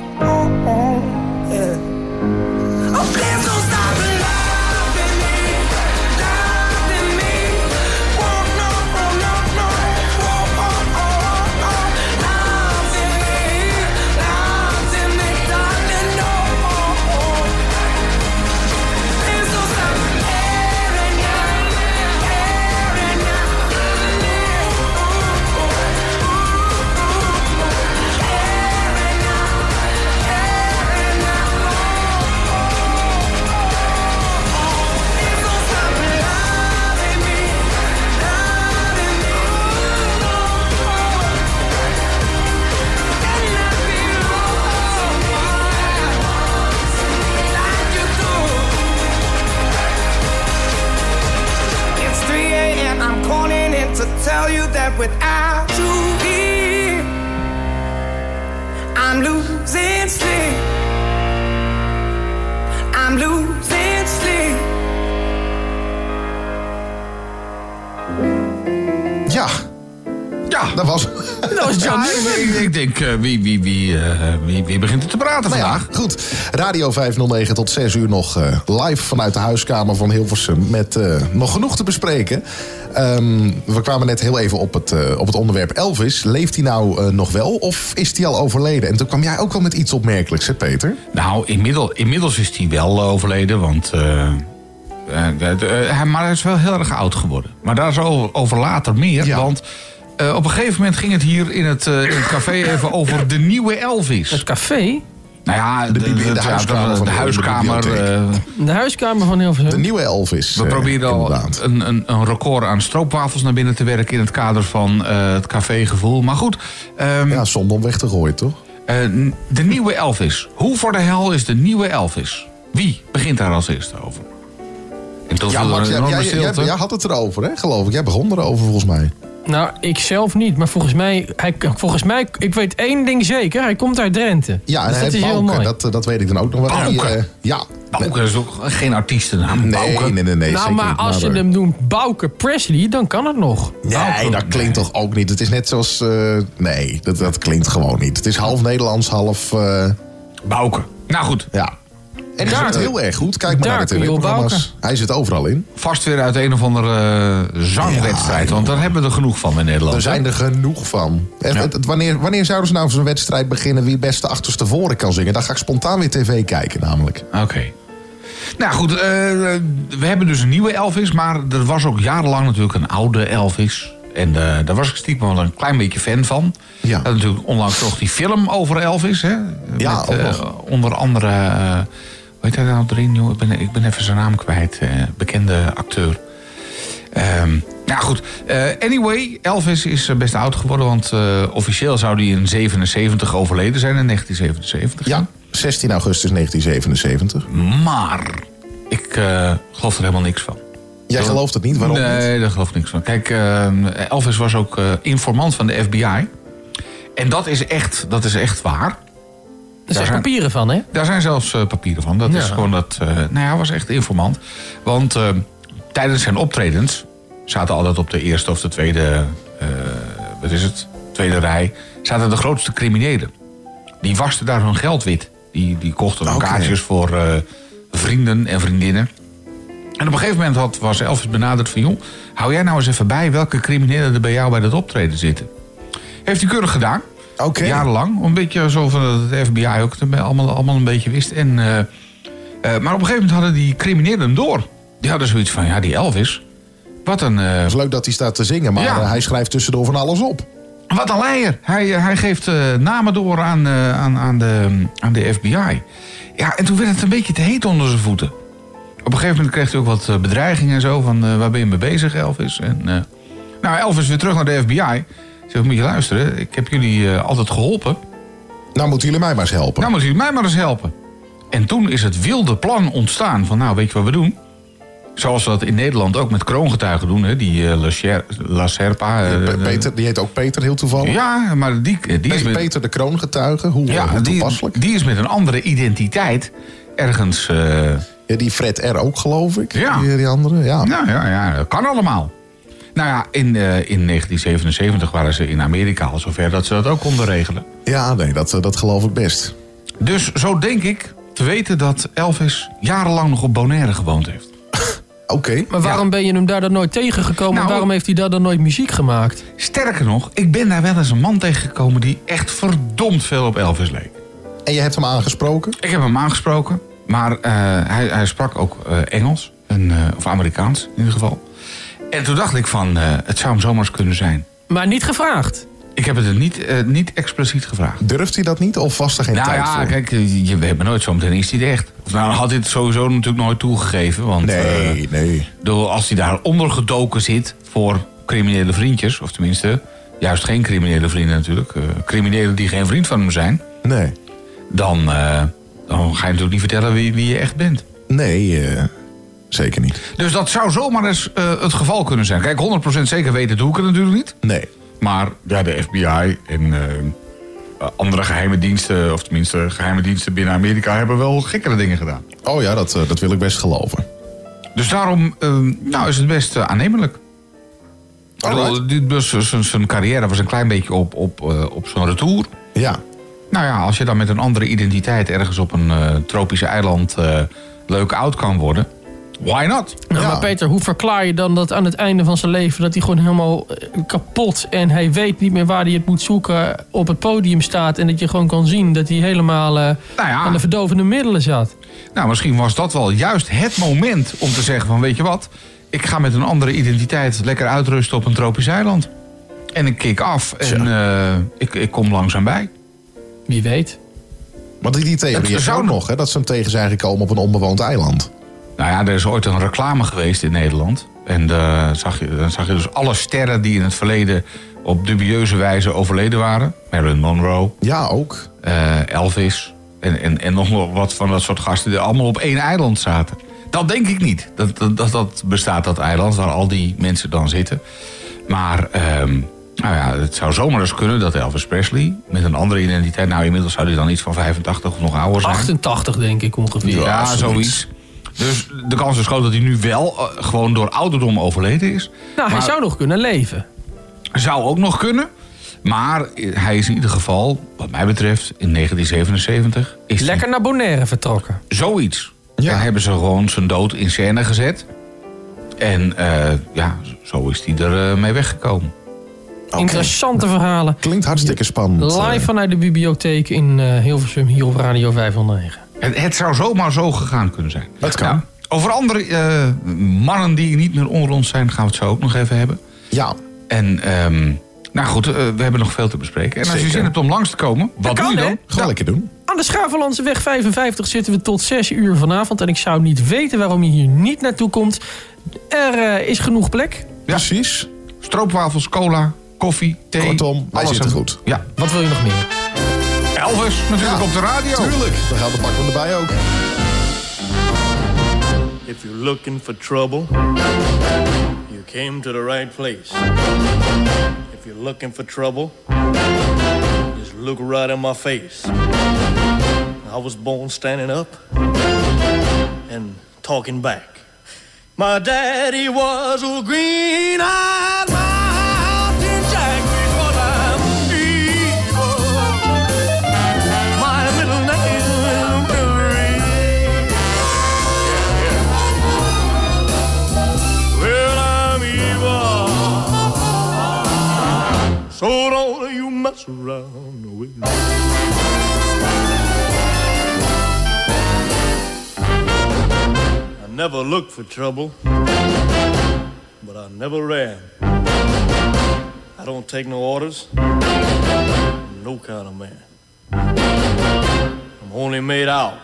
Without you here, I'm losing sleep. I'm losing sleep. Ja, Ja, dat was... Dat was John [laughs] Ja, Newman. ik, denk, eh, wie, wie, wie, eh, wie, wie begint er te praten Nou ja, vandaag? goed. Radio 509 tot 6 uur nog eh, live vanuit de huiskamer van Hilversum. Met eh, nog genoeg te bespreken. Ehm, we kwamen net heel even op het, eh, op het onderwerp Elvis. Leeft hij nou eh, nog wel of is hij al overleden? En toen kwam jij ook wel met iets opmerkelijks, hè Peter? Nou, inmiddels, inmiddels is hij wel eh, overleden, want... hij, maar hij is wel heel erg oud geworden. Maar daar is over, over later meer, Ja. want... Eh, op een gegeven moment ging het hier in het, in het café even over de nieuwe Elvis. Het café, Nou ja, de, de huiskamer de, van de huiskamer. eh, de huiskamer van Hilversum. De nieuwe Elvis. we eh, probeerden al een, een, een record aan stroopwafels naar binnen te werken... in het kader van eh, het cafégevoel. Maar goed, ehm, Ja, zonder om weg te gooien, toch? eh, de nieuwe Elvis. Hoe voor de hel is de nieuwe Elvis? Wie begint daar als eerste over? En tot Ja, Max, jij, jij, jij, jij had het erover, hè, geloof ik. Jij begon erover, volgens mij. Nou, ik zelf niet, maar volgens mij, hij, volgens mij, ik weet één ding zeker, hij komt uit Drenthe. Ja, en dus hij dat heeft is heel Bouke, mooi. dat, eh, dat weet ik dan ook nog wel. Die, Bouke? eh, ja. Bouke is ook geen artiestennaam. Nee, Bouke. nee, nee, nee. nou, zeker maar niet. als je eh, hem noemt Bouke Presley, dan kan het nog. Nee, dat klinkt toch ook niet. Het is net zoals... eh, nee, dat, dat klinkt gewoon niet. Het is half Nederlands, half... eh, Bouke. Nou goed, ja. En Daar- het heel erg goed. Kijk maar daar naar de kun je op tv-programma's. Hij zit overal in. vast weer uit een of andere eh, zangwedstrijd. Ja, want daar hebben we er genoeg van in Nederland. Er zijn er genoeg van. Echt, Ja. het- wanneer, wanneer zouden ze nou zo'n wedstrijd beginnen... wie het beste achterstevoren kan zingen? Dan ga ik spontaan weer tv kijken namelijk. Oké. Nou goed, eh, we hebben dus een nieuwe Elvis. Maar er was ook jarenlang natuurlijk een oude Elvis. En eh, daar was ik stiekem wel een klein beetje fan van. Ja. We hadden natuurlijk onlangs nog die film over Elvis. Hè? Ja, Met, ook eh, nog. onder andere... heet hij nou erin, joh? Ik ben, ik ben even zijn naam kwijt. eh, bekende acteur. Ehm, nou goed, eh, anyway, Elvis is eh, best oud geworden. Want officieel zou hij in 77 overleden zijn, in 1977. Ja, 16 augustus 1977. Maar ik geloof er helemaal niks van. Jij gelooft het niet? Waarom niet? nee, daar geloof ik niks van. Kijk, eh, Elvis was ook informant van de FBI. En dat is echt, dat is echt waar. Er zijn zijn- papieren van, hè? Daar zijn zelfs eh, papieren van. Dat Ja. is gewoon dat. eh, nou ja, was echt informant. Want eh, tijdens zijn optredens zaten altijd op de eerste of de tweede. wat is het? Tweede rij. zaten de grootste criminelen. Die wasten daar hun geld wit. Die, die kochten dan Oké. kaartjes voor vrienden en vriendinnen. En op een gegeven moment had, was Elvis benaderd van... joh, hou jij nou eens even bij welke criminelen er bij jou bij dat optreden zitten. Heeft hij keurig gedaan. Oké. Jarenlang. Een beetje zo van dat het FBI ook allemaal, allemaal een beetje wist. En, eh, eh, maar op een gegeven moment hadden die criminelen hem door. Die hadden zoiets van, ja, die Elvis. Wat een, eh, Het is leuk dat hij staat te zingen, maar Ja. hij schrijft tussendoor van alles op. wat een leier. Hij, hij geeft namen door aan, aan, aan, de, aan de FBI. Ja, en toen werd het een beetje te heet onder zijn voeten. Op een gegeven moment kreeg hij ook wat bedreigingen en zo. Van, waar ben je mee bezig, Elvis? En, nou, Elvis weer terug naar de FBI. Zeg, moet je luisteren, ik heb jullie eh, altijd geholpen. Nou moeten jullie mij maar eens helpen. Nou, moet jullie mij maar eens helpen. En toen is het wilde plan ontstaan van, nou, weet je wat we doen? Zoals we dat in Nederland ook met kroongetuigen doen, hè? Die eh, La, Sher- La Serpa. eh, Pe- Peter, die heet ook Peter, heel toevallig. Ja, maar die, die is met, Peter de kroongetuige, hoe, ja, hoe die, toepasselijk. die is met een andere identiteit ergens... Ja, die Fred R. ook, geloof ik. Ja. Die, die andere, ja. ja, ja, dat kan allemaal. Nou ja, in, eh, in 1977 waren ze in Amerika al zover dat ze dat ook konden regelen. Ja, nee, dat, eh, dat geloof ik best. Dus zo denk ik te weten dat Elvis jarenlang nog op Bonaire gewoond heeft. [laughs] Oké. Maar waarom ben je hem daar dan nooit tegengekomen? Nou- en waarom heeft hij daar dan nooit muziek gemaakt? Sterker nog, ik ben daar wel eens een man tegengekomen die echt verdomd veel op Elvis leek. En je hebt hem aangesproken? Ik heb hem aangesproken, maar eh, hij, hij sprak ook eh, Engels, en, eh, of Amerikaans in ieder geval. En toen dacht ik van, eh, het zou hem zomaar eens kunnen zijn. Maar niet gevraagd. Ik heb het er niet, eh, niet expliciet gevraagd. Durft hij dat niet of was er geen nou tijd ja, voor? kijk, je weet maar nooit, zometeen is hij er echt. Of nou, had hij het sowieso natuurlijk nooit toegegeven. Want eh, Nee, nee. door, als hij daar ondergedoken zit voor criminele vriendjes, of tenminste, juist geen criminele vrienden natuurlijk, eh, criminelen die geen vriend van hem zijn, Nee. dan, eh, dan ga je natuurlijk niet vertellen wie, wie je echt bent. Nee, eh, zeker niet. Dus dat zou zomaar eens eh, het geval kunnen zijn. Kijk, 100% zeker weten doe ik het natuurlijk niet. Nee. Maar ja, de FBI en eh, andere geheime diensten, of tenminste geheime diensten binnen Amerika, hebben wel gekkere dingen gedaan. Oh ja, dat, eh, dat wil ik best geloven. Dus daarom eh, nou, is het best aannemelijk. Dit was zijn- carrière was een klein beetje op, op, op zo'n retour. Ja. Nou ja, als je dan met een andere identiteit ergens op een tropische eiland leuk oud kan worden, why not? Nou, Ja. Maar Peter, hoe verklaar je dan dat aan het einde van zijn leven... dat hij gewoon helemaal eh, kapot en hij weet niet meer waar hij het moet zoeken... op het podium staat en dat je gewoon kan zien dat hij helemaal Nou ja. aan de verdovende middelen zat. Nou, misschien was dat wel juist het moment om te zeggen van... weet je wat, ik ga met een andere identiteit lekker uitrusten op een tropisch eiland. En ik kik af en eh, ik, ik kom langzaam bij. Wie weet. Want die, die theorie is zou ook nog- nog, hè, dat ze hem tegen zijn gekomen op een onbewoond eiland. Nou ja, er is ooit een reclame geweest in Nederland. En eh, zag je, dan zag je dus alle sterren die in het verleden op dubieuze wijze overleden waren. Marilyn Monroe, Ja, ook. eh, Elvis en, en, en nog wat van dat soort gasten die allemaal op één eiland zaten. Dat denk ik niet. Dat dat, dat, dat bestaat, dat eiland, waar al die mensen dan zitten. Maar ehm, nou ja, het zou zomaar eens kunnen dat Elvis Presley met een andere identiteit... nou, inmiddels zou hij dan iets van 85 of nog ouder zijn. 88 denk ik ongeveer. Ja, zoiets. Dus de kans is groot dat hij nu wel eh, gewoon door ouderdom overleden is. Nou, hij zou nog kunnen leven. Zou ook nog kunnen. Maar eh, hij is in ieder geval, wat mij betreft, in 1977... Is hij Lekker naar Bonaire vertrokken. zoiets. Ja. Dan hebben ze gewoon zijn dood in scène gezet. En eh, ja, zo is hij er mee weggekomen. Interessante verhalen. Klinkt hartstikke spannend. Live vanuit de bibliotheek in Hilversum, hier op Radio 509. Het, het zou zomaar zo gegaan kunnen zijn. Het kan. Nou, over andere eh, mannen die niet meer onder ons zijn... gaan we het zo ook nog even hebben. Ja, En ehm, nou goed, eh, we hebben nog veel te bespreken. En als je zin hebt om langs te komen, wat kan, doe je hè? dan? ga lekker doen. Aan de Schavelandseweg 55 zitten we tot 6 uur vanavond. En ik zou niet weten waarom je hier niet naartoe komt. Er eh, is genoeg plek. Precies. Stroopwafels, cola, koffie, thee. Kortom, wij alles zitten en- goed. Ja, Wat wil je nog meer? Elvis natuurlijk Ja, op de radio. Tuurlijk. Dan gaan we pakken we erbij ook. If you're looking for trouble, you came to the right place. If you're looking for trouble, just look right in my face. I was born standing up and talking back. My daddy was a green-eyed around with me. I never looked for trouble, but I never ran. I don't take no orders, no kind of man. I'm only made out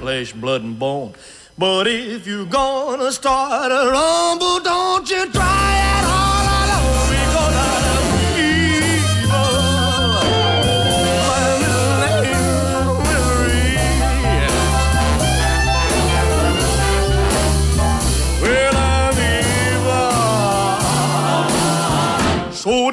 flesh, blood, and bone. But if you're gonna start a rumble, don't you try it all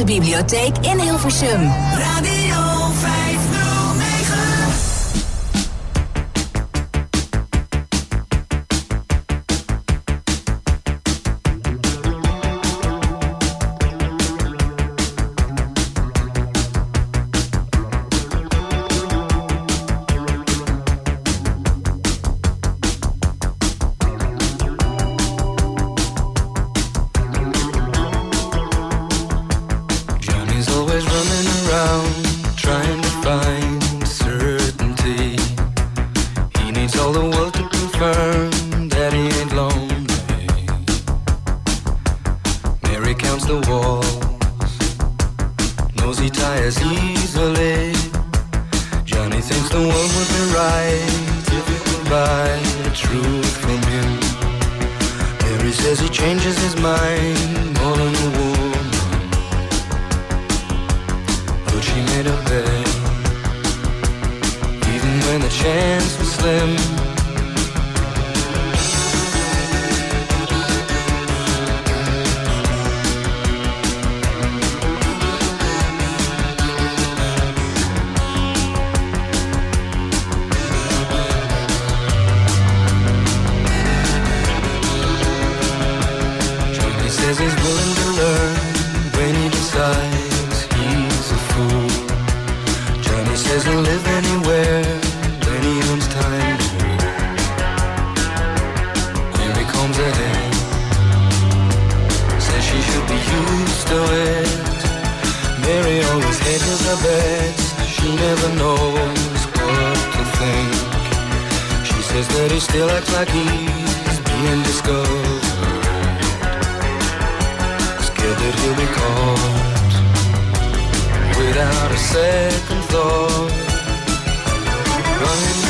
de bibliotheek in Hilversum. That he'll be caught without a second thought. Running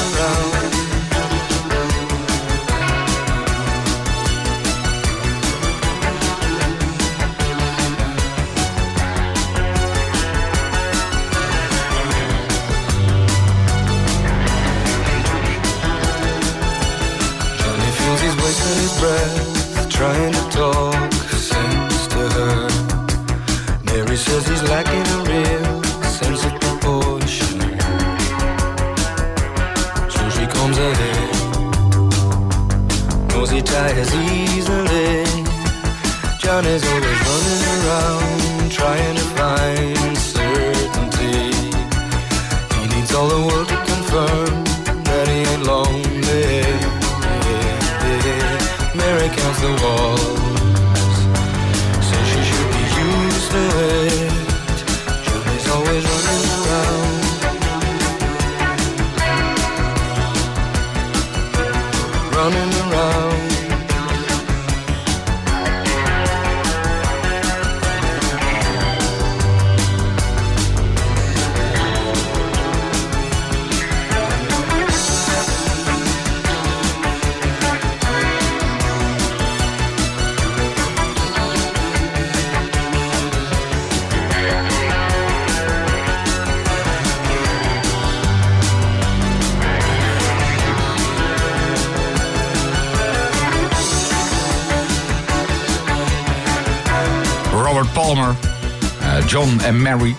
Mary.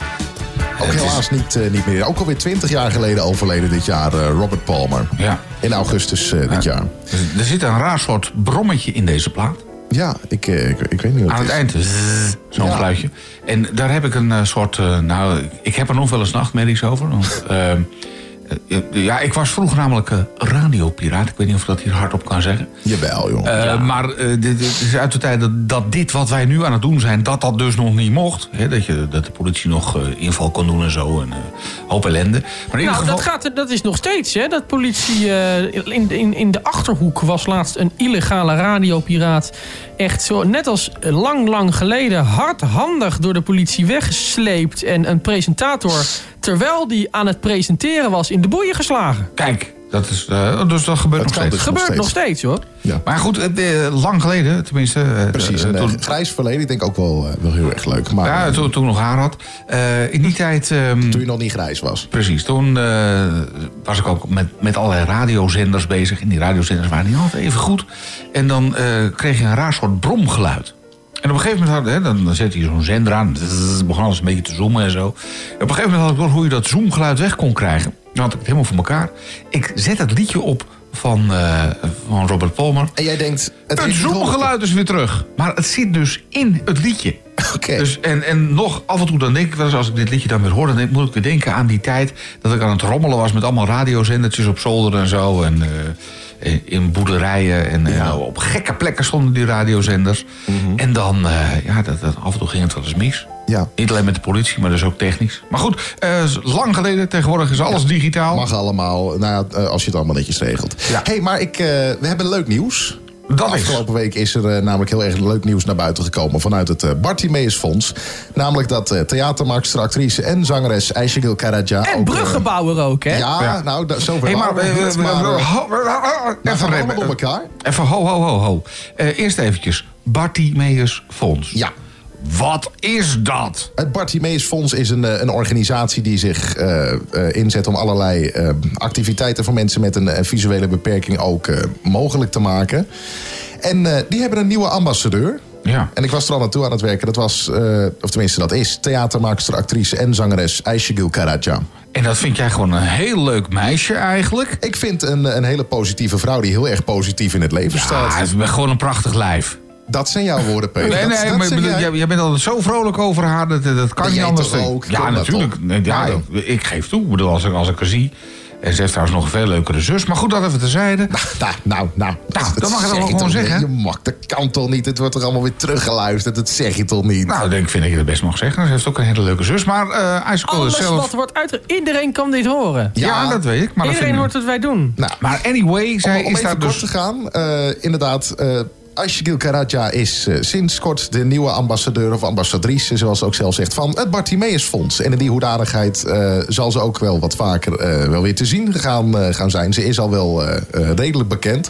Ook helaas niet, eh, niet meer. Ook alweer 20 jaar geleden overleden dit jaar, eh, Robert Palmer. Ja. In augustus eh, dit jaar. Dus Er zit een raar soort brommetje in deze plaat. Ja, ik, ik, ik weet niet wat Aan het is. eind, zo'n Ja. geluidje. En daar heb ik een soort... nou, ik heb er nog wel eens nachtmerries over. Want, [laughs] eh, eh, ja, ik was vroeger namelijk radiopiraat. Ik weet niet of ik dat hier hardop kan zeggen. Jawel, joh. Eh, Maar eh, dit, dit is uit de tijd dat, dat dit wat wij nu aan het doen zijn... dat dat dus nog niet mocht. Hè? Dat, je, dat de politie nog eh, inval kon doen en zo. En eh, hoop ellende. Maar in ieder Nou, geval... dat, gaat, er- dat is nog steeds, hè? Dat politie. eh, in, in, in de achterhoek was laatst een illegale radiopiraat. Echt zo, net als lang, lang geleden, hardhandig door de politie weggesleept. En een presentator, terwijl die aan het presenteren was, in de boeien geslagen. Kijk, dat is, eh, dus dat gebeurt Dat nog kan steeds. dus. Gebeurt steeds. nog steeds, hoor. Ja. Maar goed, eh, eh, lang geleden, tenminste... eh, Precies, een toen- grijs verleden. Ik denk ook wel, wel heel erg leuk. Maar Ja, toen, toen ik nog haar had. Eh, in die tijd... ehm, toen je nog niet grijs was. Precies, toen eh, was ik ook met, met allerlei radiozenders bezig. En die radiozenders waren niet altijd even goed. En dan eh, kreeg je een raar soort bromgeluid. En op een gegeven moment had, hè, dan, dan zette je zo'n zender aan. Zzz, begon alles een beetje te zoomen en zo. En op een gegeven moment had ik door hoe je dat zoomgeluid weg kon krijgen. Dan had ik het helemaal voor elkaar. Ik zet het liedje op van, eh, van Robert Palmer. En jij denkt... Het, Het zoomgeluid is weer terug. Maar het zit dus in het liedje. Oké. Dus, en, en nog af en toe dan denk ik wel eens, als ik dit liedje dan weer hoor... dan denk- moet ik weer denken aan die tijd dat ik aan het rommelen was... met allemaal radiozendertjes op zolder en zo. En eh, in boerderijen. En, en op gekke plekken stonden die radiozenders. En dan, eh, ja, dat, dat, af en toe ging het wel eens mis. Ja. Niet alleen met de politie, maar dus ook technisch. Maar goed, eh, lang geleden. Tegenwoordig is alles digitaal. Mag allemaal, nou, ja, eh, als je het allemaal netjes regelt. Ja. hey, maar ik, eh, we hebben leuk nieuws. Dat is. Afgelopen week is er eh, namelijk heel erg leuk nieuws naar buiten gekomen vanuit het eh Bartimeus Fonds. Namelijk dat theatermaakster, actrice en zangeres Aishegil Karaja... En ook, bruggenbouwer ook, hè? ja, Ja. nou, da- zover Hey, maar, Even remmen. elkaar. Even ho, ho, ho, ho. Eh, eerst eventjes. Bartimeus Fonds. Ja. Wat is dat? Het Bartimeus Fonds is een, eh, een organisatie die zich eh, eh, inzet om allerlei activiteiten voor mensen met een visuele beperking ook mogelijk te maken. En die hebben een nieuwe ambassadeur. Ja. En ik was er al naartoe aan het werken. Dat was, of tenminste dat is, theatermaakster, actrice en zangeres Aishegil Karaja. En dat vind jij gewoon een heel leuk meisje eigenlijk. Ik vind een, een hele positieve vrouw die heel erg positief in het leven Ja, staat. is gewoon een prachtig lijf. Dat zijn jouw woorden, Peter. Nee, Dat- nee, dat maar ik zeg bedoel, jij. bent altijd zo vrolijk over haar. Dat, dat kan niet anders. toch ook? Ja, natuurlijk. Nee, ja, Ja, ik, ik geef toe. Ik bedoel, als ik, als ik haar zie. En ze heeft trouwens nog een veel leukere zus. Maar goed, dat even terzijde. Nou, nou, nou. Nou, dat mag je zeg dan wel toch gewoon niet? zeggen. Je mag, dat kan toch niet? Het wordt toch allemaal weer teruggeluisterd? Dat zeg je toch niet? Nou, ik denk, vind dat je dat best mag zeggen. Ze heeft ook een hele leuke zus. Maar eh Ice Alles zelf... wat wordt uit... Iedereen kan dit horen. Ja, dat weet ik. Maar, Iedereen ik- hoort wat wij doen. Nou, maar anyway, zij om, om is even daar kort dus... te gaan. eh, inderdaad, eh Aishgil Karaja is eh, sinds kort de nieuwe ambassadeur of ambassadrice, zoals ze ook zelf zegt, van het Bartimeus Fonds. En in die hoedanigheid eh, zal ze ook wel wat vaker eh, wel weer te zien gaan, gaan zijn. Ze is al wel redelijk bekend.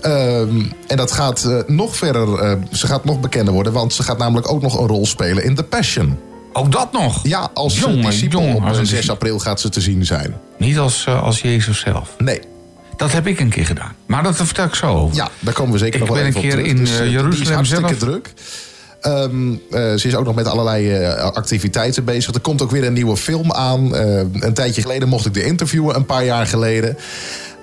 Ehm, en dat gaat nog verder, ze gaat nog bekender worden, want ze gaat namelijk ook nog een rol spelen in The Passion. Ook dat nog? Ja, als Jongen, jongen, op als eh, een 6 discipel. april gaat ze te zien zijn. Niet als, als Jezus zelf. Nee. Dat heb ik een keer gedaan. Maar dat vertel ik zo over. Ja, daar komen we zeker Ik nog wel ben even een op keer terug. in, Dus, eh, eh, die- die is Jeruzalem hartstikke zelf. druk. Ehm, eh, ze is ook nog met allerlei eh, activiteiten bezig. Er komt ook weer een nieuwe film aan. Eh, een tijdje geleden mocht ik de interviewen, een paar jaar geleden.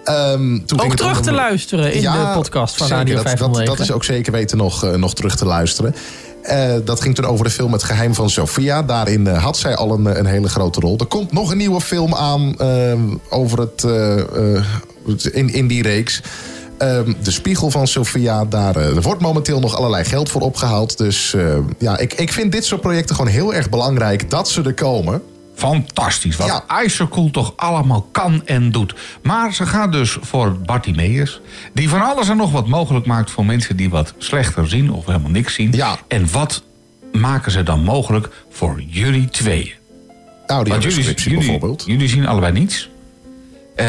Ehm, toen ging Ook het terug om- te luisteren in de podcast van zeker, Radio dat, dat, 509. dat is ook zeker weten nog, nog terug te luisteren. Eh, dat ging toen over de film Het Geheim van Sophia. Daarin eh, had zij al een, een hele grote rol. Er komt nog een nieuwe film aan eh, over het, eh, eh, in, in die reeks. Ehm, de Spiegel van Sophia, daar eh, er wordt momenteel nog allerlei geld voor opgehaald. Dus eh, ja, ik, ik vind dit soort projecten gewoon heel erg belangrijk dat ze er komen. Fantastisch. Wat Ja. Toch allemaal kan en doet. Maar ze gaat dus voor Bartimeus. Die van alles en nog wat mogelijk maakt voor mensen die wat slechter zien of helemaal niks zien. Ja. En wat maken ze dan mogelijk voor jullie tweeën? Jullie, Audiodescriptie jullie, bijvoorbeeld. jullie zien allebei niets. Eh,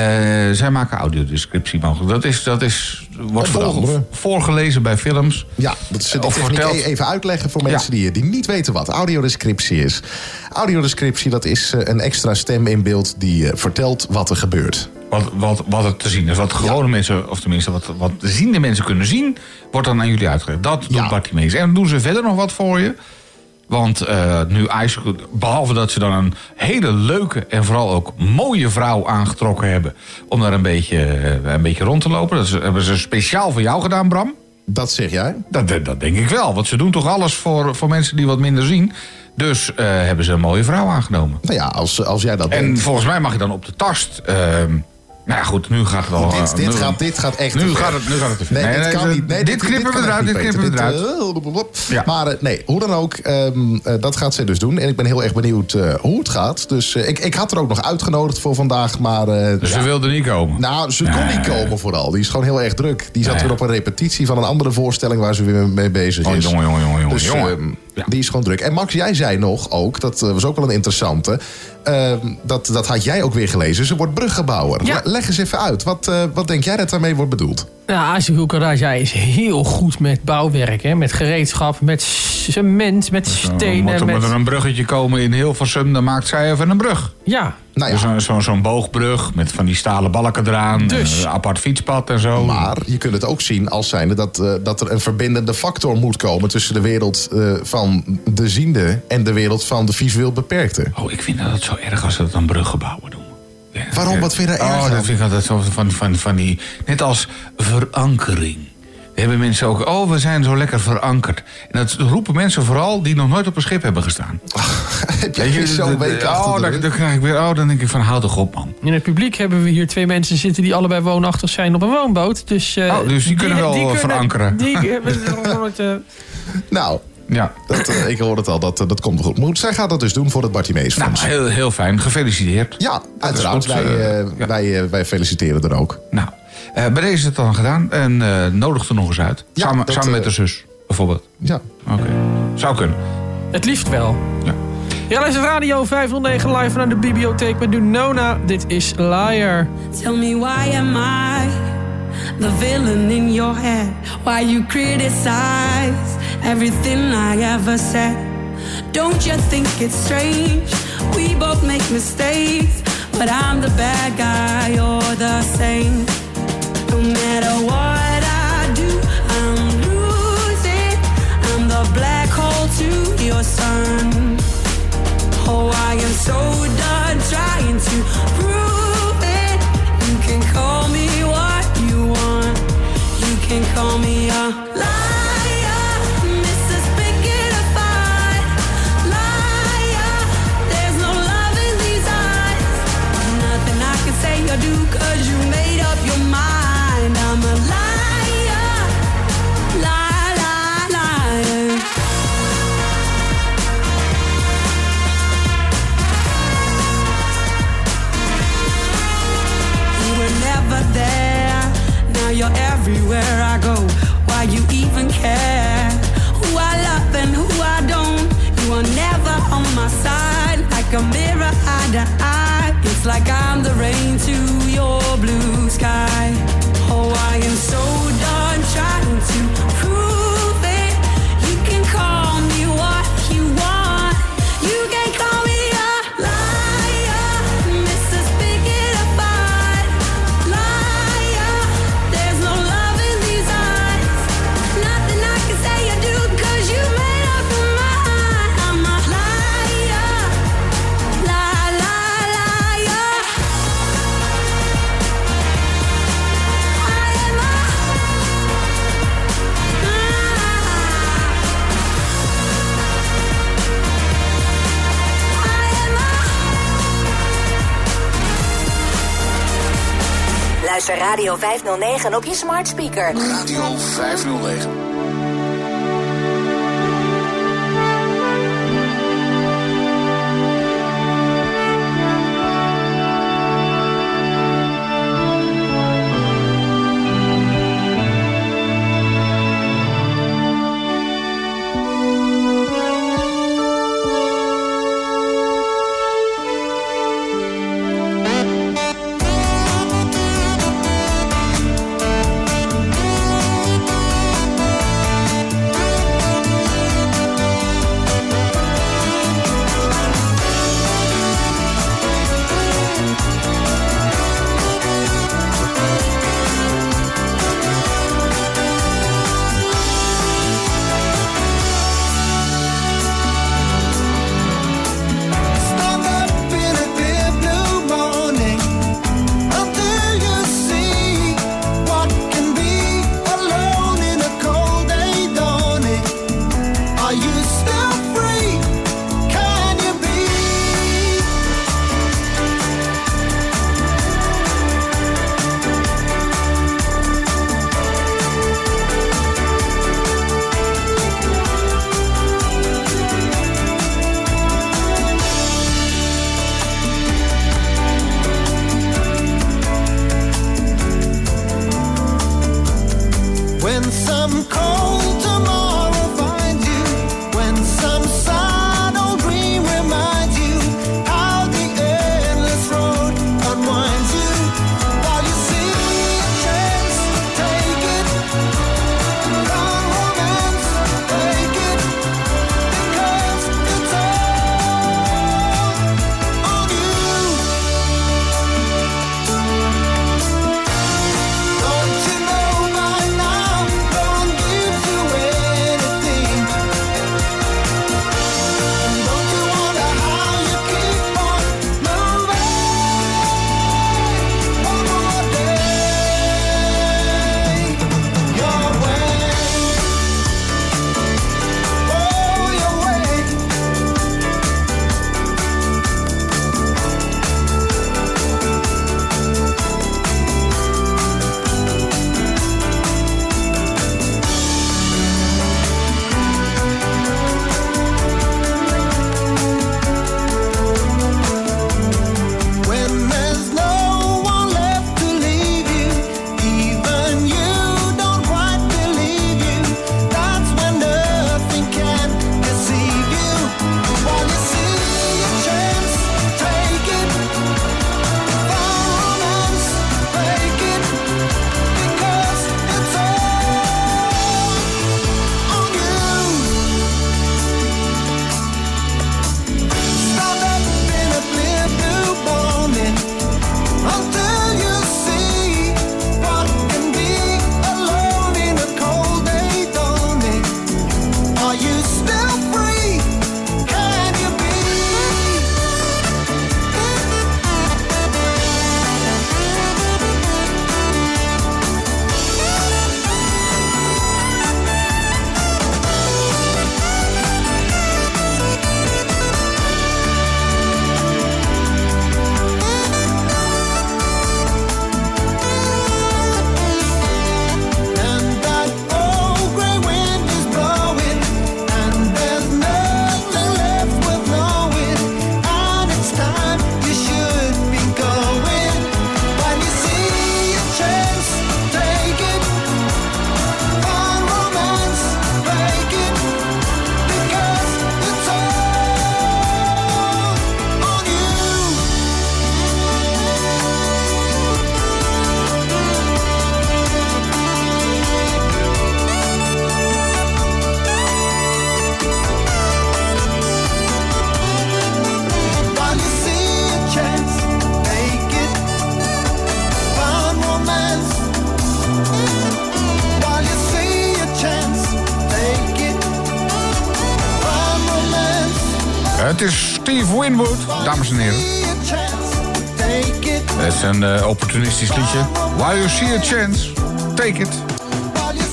zij maken audiodescriptie mogelijk. Dat, is, dat is, wordt Onder voor- andere. voorgelezen bij films. Ja, dat is Of verteld- e- even uitleggen voor mensen die, die niet weten wat audiodescriptie is. Audiodescriptie, dat is eh, een extra stem in beeld die eh, vertelt wat er gebeurt. Wat, wat, wat er te zien is. Wat gewone mensen, of tenminste wat, wat ziende mensen kunnen zien, wordt dan aan jullie uitgelegd. Dat doet Ja. Bartimeus. En dan doen ze verder nog wat voor je. Want eh, nu behalve dat ze dan een hele leuke en vooral ook mooie vrouw aangetrokken hebben. om daar een beetje, eh, een beetje rond te lopen. Dat hebben ze speciaal voor jou gedaan, Bram. Dat zeg jij? Dat, dat denk ik wel. Want ze doen toch alles voor, voor mensen die wat minder zien. Dus eh, hebben ze een mooie vrouw aangenomen. Nou ja, als, als jij dat En denkt. volgens mij mag je dan op de tast. ehm, nou ja, goed, nu gaat het al. Dit, dit, nu- gaat, dit gaat echt nu gaat het, nu gaat het te ver. Nee, dit kan niet. Nee, dit knippen we eruit, dit knippen we eruit. Eh. Ja. Maar eh, nee, hoe dan ook, ehm, eh, dat gaat zij dus doen. En ik ben heel erg benieuwd eh, hoe het gaat. Dus eh, ik, ik had er ook nog uitgenodigd voor vandaag, maar... eh, Dus ja. ze wilde niet komen. Nou, ze kon niet komen vooral. Die is gewoon heel erg druk. Die zat weer op een repetitie van een andere voorstelling waar ze weer mee bezig Oh, is. jongen, jongen, jongen, jongen, Dus jongen. Ja. die is gewoon druk. En Max, jij zei nog ook, dat eh, was ook wel een interessante. ehm, dat, dat had jij ook weer gelezen. Ze wordt bruggebouwer. Ja. Leg eens even uit. Wat, eh, wat denk jij dat daarmee wordt bedoeld? Nou, Azul Karaja is heel goed met bouwwerk, hè? met gereedschap, met cement, met Dan stenen. moet er, met... moet er een bruggetje komen in Hilversum, dan maakt zij even een brug. Ja, Nou Dus ja, zo'n zo, zo'n boogbrug met van die stalen balken eraan. Dus. Een apart fietspad en zo. maar je kunt het ook zien als zijnde dat, eh, dat er een verbindende factor moet komen tussen de wereld eh, van de ziende en de wereld van de visueel beperkte. Oh, ik vind dat zo erg als ze dat dan bruggebouwen doen. Ja, Waarom? ja. Wat vind je daar erg Oh, aan? dat vind ik altijd zo van, van, van die... Net als verankering. We hebben mensen ook... Oh, we zijn zo lekker verankerd. En dat roepen mensen vooral die nog nooit op een schip hebben gestaan. [laughs] Heb Weet je je, zo'n de- week achter oh, de dan, rug? dan krijg ik weer... Oh, dan denk ik van, houd toch op, man. in het publiek hebben we hier twee mensen zitten die allebei woonachtig zijn op een woonboot. Dus, eh, Oh, dus die kunnen wel, eh, verankeren. Die [laughs] hebben nooit, eh, Nou, Ja. Dat, eh, ik hoor het al, dat, eh, dat komt wel goed. Maar goed, zij gaat dat dus doen voor het Bartimeus Nou, Fonds. heel, heel fijn. Gefeliciteerd. ja, uiteraard. goed, Wij, eh, ja. wij, eh, wij feliciteren er ook. Nou, eh, bij deze is het dan gedaan. En eh nodig er nog eens uit. Ja, samen dat, samen met de zus, bijvoorbeeld. Ja. Oké. Zou kunnen. het liefst wel. Ja. Ja, luister Radio 509 live vanuit de bibliotheek met Nona. Dit is Liar. Tell me why am I the villain in your head? Why you criticize everything I ever said? Don't you think it's strange? We both make mistakes, but I'm the bad guy, you're the same. No matter what I do, I'm losing. I'm the black hole to your sun. Oh, I am so done trying to prove can call me a a mirror eye to eye. It's like I'm the rain to your blue sky. Oh, I am so done trying Radio 509 op je smart speaker. Radio 509. Dames en heren. Het is een eh, opportunistisch liedje. While you see a chance, take it.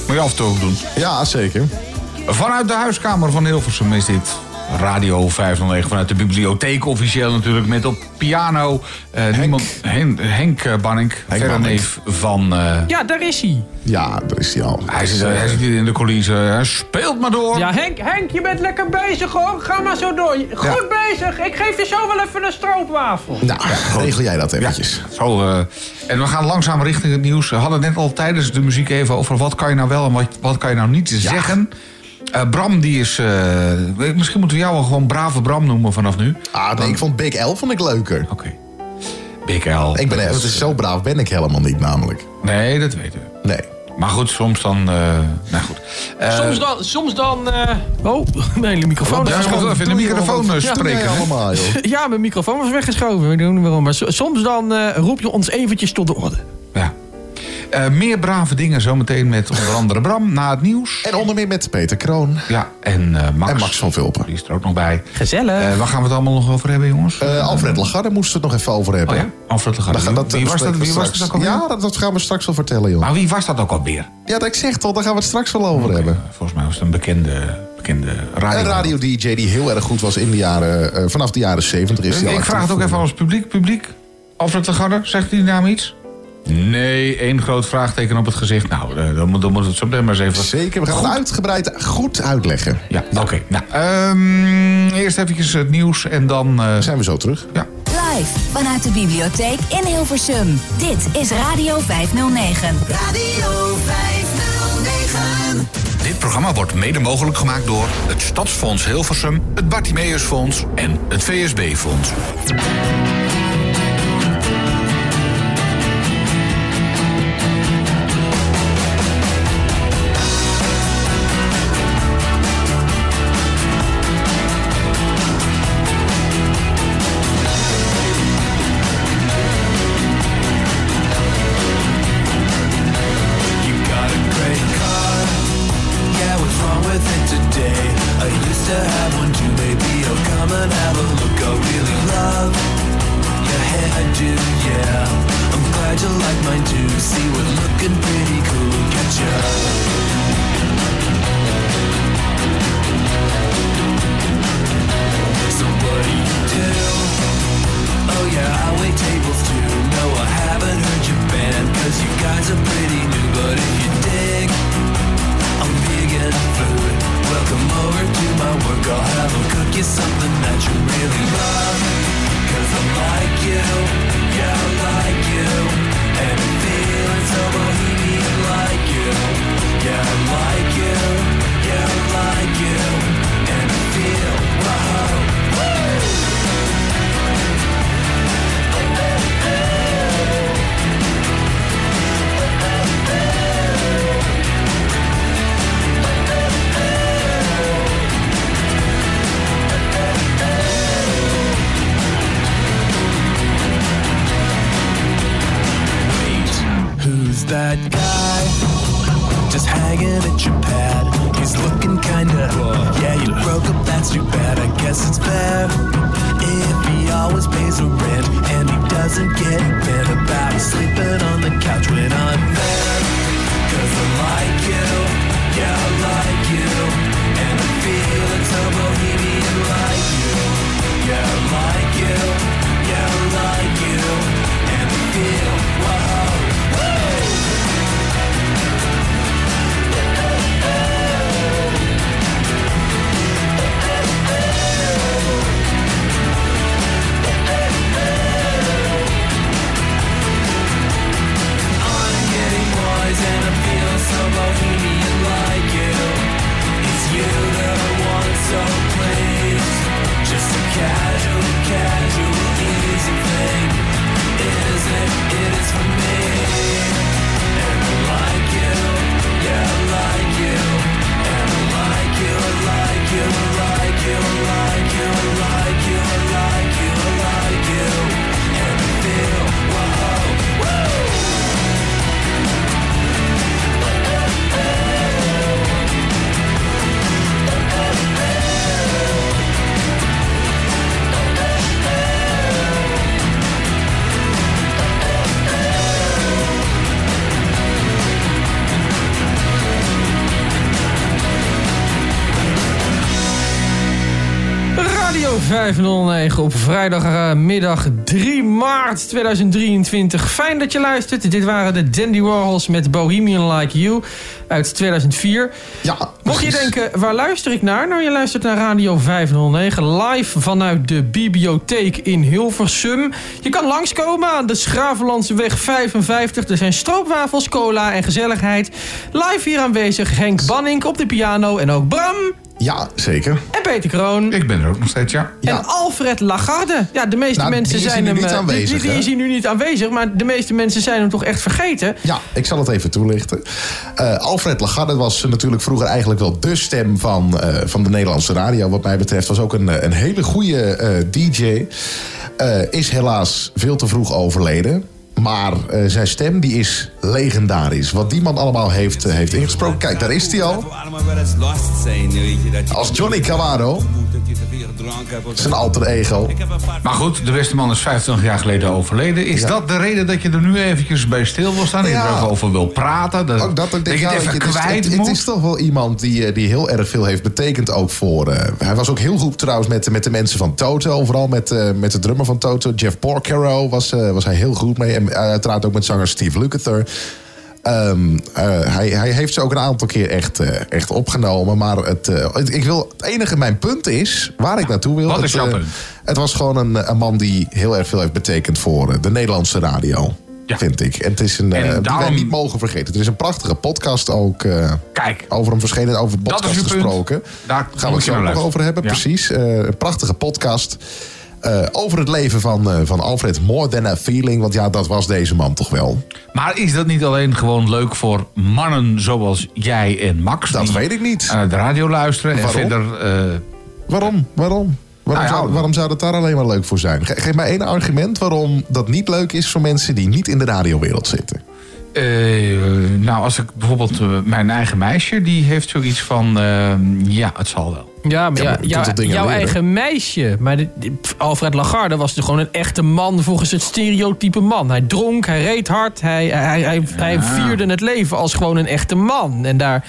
Moet je af en toe ook doen. Ja, zeker. Vanuit de huiskamer van Hilversum is dit Radio 509. Vanuit de bibliotheek officieel natuurlijk. Met op piano eh, niemand, Hen- Henk eh, Banning. neef van... eh, Ja, daar is hij. Ja, daar is hij al. hij, zit, hij zit hier in de coulissen. Hij speelt maar door. Ja, Henk, Henk, je bent lekker bezig hoor. Ga maar zo door. Goed bezig. Ik geef je zo wel even een stroopwafel. Nou, regel jij dat eventjes. Zo, eh, en we gaan langzaam richting het nieuws. We hadden het net al tijdens de muziek even over wat kan je nou wel en wat, wat kan je nou niet zeggen. Eh, Bram, die is. eh, misschien moeten we jou wel gewoon brave Bram noemen vanaf nu. Ah, nee, ik vond Big L vond ik leuker. Oké. Big L. Ik ben echt, is zo braaf ben ik helemaal niet namelijk. Nee, dat weten we. Nee. Maar goed, soms dan. eh, nou goed. Eh, Soms dan... Soms dan eh, Oh, [laughs] mijn microfoon Ja, is gewoon... even in de microfoon eh, Ja, spreken. allemaal, joh. [laughs] Ja, mijn microfoon was weggeschoven. Niet waarom. Maar so- soms dan eh, roep je ons eventjes tot de orde. Eh, meer brave dingen zometeen met onder andere Bram na het nieuws. En onder meer met Peter Kroon. Ja, en eh, Max. En Max van Vulpen. Die is er ook nog bij. Gezellig. Eh, waar gaan we het allemaal nog over hebben, jongens? Eh, Alfred Lagarde moesten we het nog even over hebben. oh ja, Alfred Lagarde. Dan gaan dat, wie was dat, wie was dat straks. ook alweer? Ja, dat, dat gaan we straks wel vertellen, joh. Maar wie was dat ook alweer? Ja, dat ik zeg toch, daar gaan we het straks wel over hebben. Volgens mij was het een bekende, bekende radio. Een radio-dj die heel erg goed was in de jaren, eh, vanaf de jaren 70 is Ik, die al ik vraag het ook even aan ons publiek. Publiek, Alfred Lagarde, zegt die naam iets? Nee, één groot vraagteken op het gezicht. Nou, eh, dan, moet- dan moet het zo meteen maar eens even... Zeker, we gaan Goed. het uitgebreid goed uitleggen. Ja, oké. Nou, ehm, eerst even het nieuws en dan... eh, Zijn we zo terug? ja. Live vanuit de bibliotheek in Hilversum. Dit is Radio 509. Radio 509. Dit programma wordt mede mogelijk gemaakt door het Stadsfonds Hilversum, het Bartimeusfonds en het VSB-fonds. 509 op vrijdagmiddag 3 maart 2023. Fijn dat je luistert. Dit waren de Dandy Warhols met Bohemian Like You uit 2004. Ja, Mocht je denken, waar luister ik naar? Nou, je luistert naar Radio 509 live vanuit de bibliotheek in Hilversum. Je kan langskomen aan de Schravenlandseweg 55. Er zijn stroopwafels, cola en gezelligheid. Live hier aanwezig Henk Banning op de piano en ook Bram Ja, zeker. en Peter Kroon. Ik ben er ook nog steeds, ja. En Alfred Lagarde. Ja, de meeste Nou, mensen die zijn hem. niet eh, aanwezig, die, die is hier nu niet aanwezig, maar de meeste mensen zijn hem toch echt vergeten. Ja, ik zal het even toelichten. Eh, Alfred Lagarde was natuurlijk vroeger eigenlijk wel de stem van, eh, van de Nederlandse radio. Wat mij betreft was ook een, een hele goede eh, DJ. Eh, is helaas veel te vroeg overleden. Maar eh, zijn stem die is legendarisch. Wat die man allemaal heeft, eh, heeft ingesproken. Kijk, daar is hij al. Als Johnny Camaro. Zijn alter ego. Maar goed, de beste man is 25 jaar geleden overleden. Is Ja. dat de reden dat je er nu eventjes bij stil wil staan? Je Ja. er even over wil praten? Dat, Ook dat, ik dat je het even kwijt het, moet? het is toch wel iemand die, eh, die heel erg veel heeft betekend ook voor... hij was ook heel goed trouwens met, met de mensen van Toto. Vooral met, met de drummer van Toto. Jeff Porcaro was, was hij heel goed mee. En uiteraard ook met zanger Steve Lukather. Ehm, eh, hij, hij heeft ze ook een aantal keer echt, eh, echt opgenomen. Maar het, eh, het- ik wil, het enige, mijn punt is, waar ik naartoe wil... wat het, is jouw eh, punt? Het was gewoon een, een man die heel erg veel heeft betekend voor eh, de Nederlandse radio. Ja. Vind ik. En het is een En eh, die wij daarom- niet mogen vergeten. Er is een prachtige podcast ook eh, Kijk, over hem verschenen. Over podcast punt. gesproken. Daar gaan we het zo nog over hebben. Ja. Precies. Eh, een prachtige podcast. Eh, over het leven van, eh, van Alfred. More than a feeling. Want ja, dat was deze man toch wel. maar is dat niet alleen gewoon leuk voor mannen zoals jij en Max? Dat weet ik niet. Aan de radio luisteren en Waarom? verder... eh, Waarom? Waarom? Waarom, Nou ja, zou, waarom zou dat daar alleen maar leuk voor zijn? Ge- geef mij één argument waarom dat niet leuk is voor mensen die niet in de radiowereld zitten. nou, als ik bijvoorbeeld mijn eigen meisje, die heeft zoiets van... ja, het zal wel. Ja, maar Ja, jou- jouw leren? eigen meisje. Maar de- Alfred Lagarde was dus gewoon een echte man volgens het stereotype man. Hij dronk, hij reed hard, hij, hij, hij, hij vierde het leven als gewoon een echte man. En daar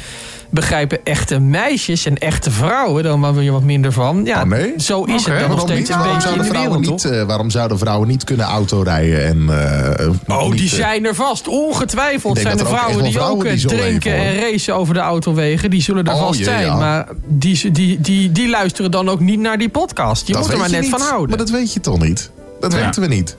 begrijpen echte meisjes en echte vrouwen dan maar weer wat minder van. Ja, Oh, nee? zo is het dan nog Waarom, steeds niet? een waarom, beetje in zouden de vrouwen wereld, niet, toch? eh, waarom zouden vrouwen niet kunnen autorijden? En, eh, Oh, niet, die eh, zijn er vast. Ongetwijfeld zijn er vrouwen die ook die drinken en racen over de autowegen. Die zullen er Oh, vast zijn. ja. Maar die, die, die, die luisteren dan ook niet naar die podcast. Je dat moet er maar je net niet. van houden. Maar dat weet je toch niet? Dat Ja. weten we niet.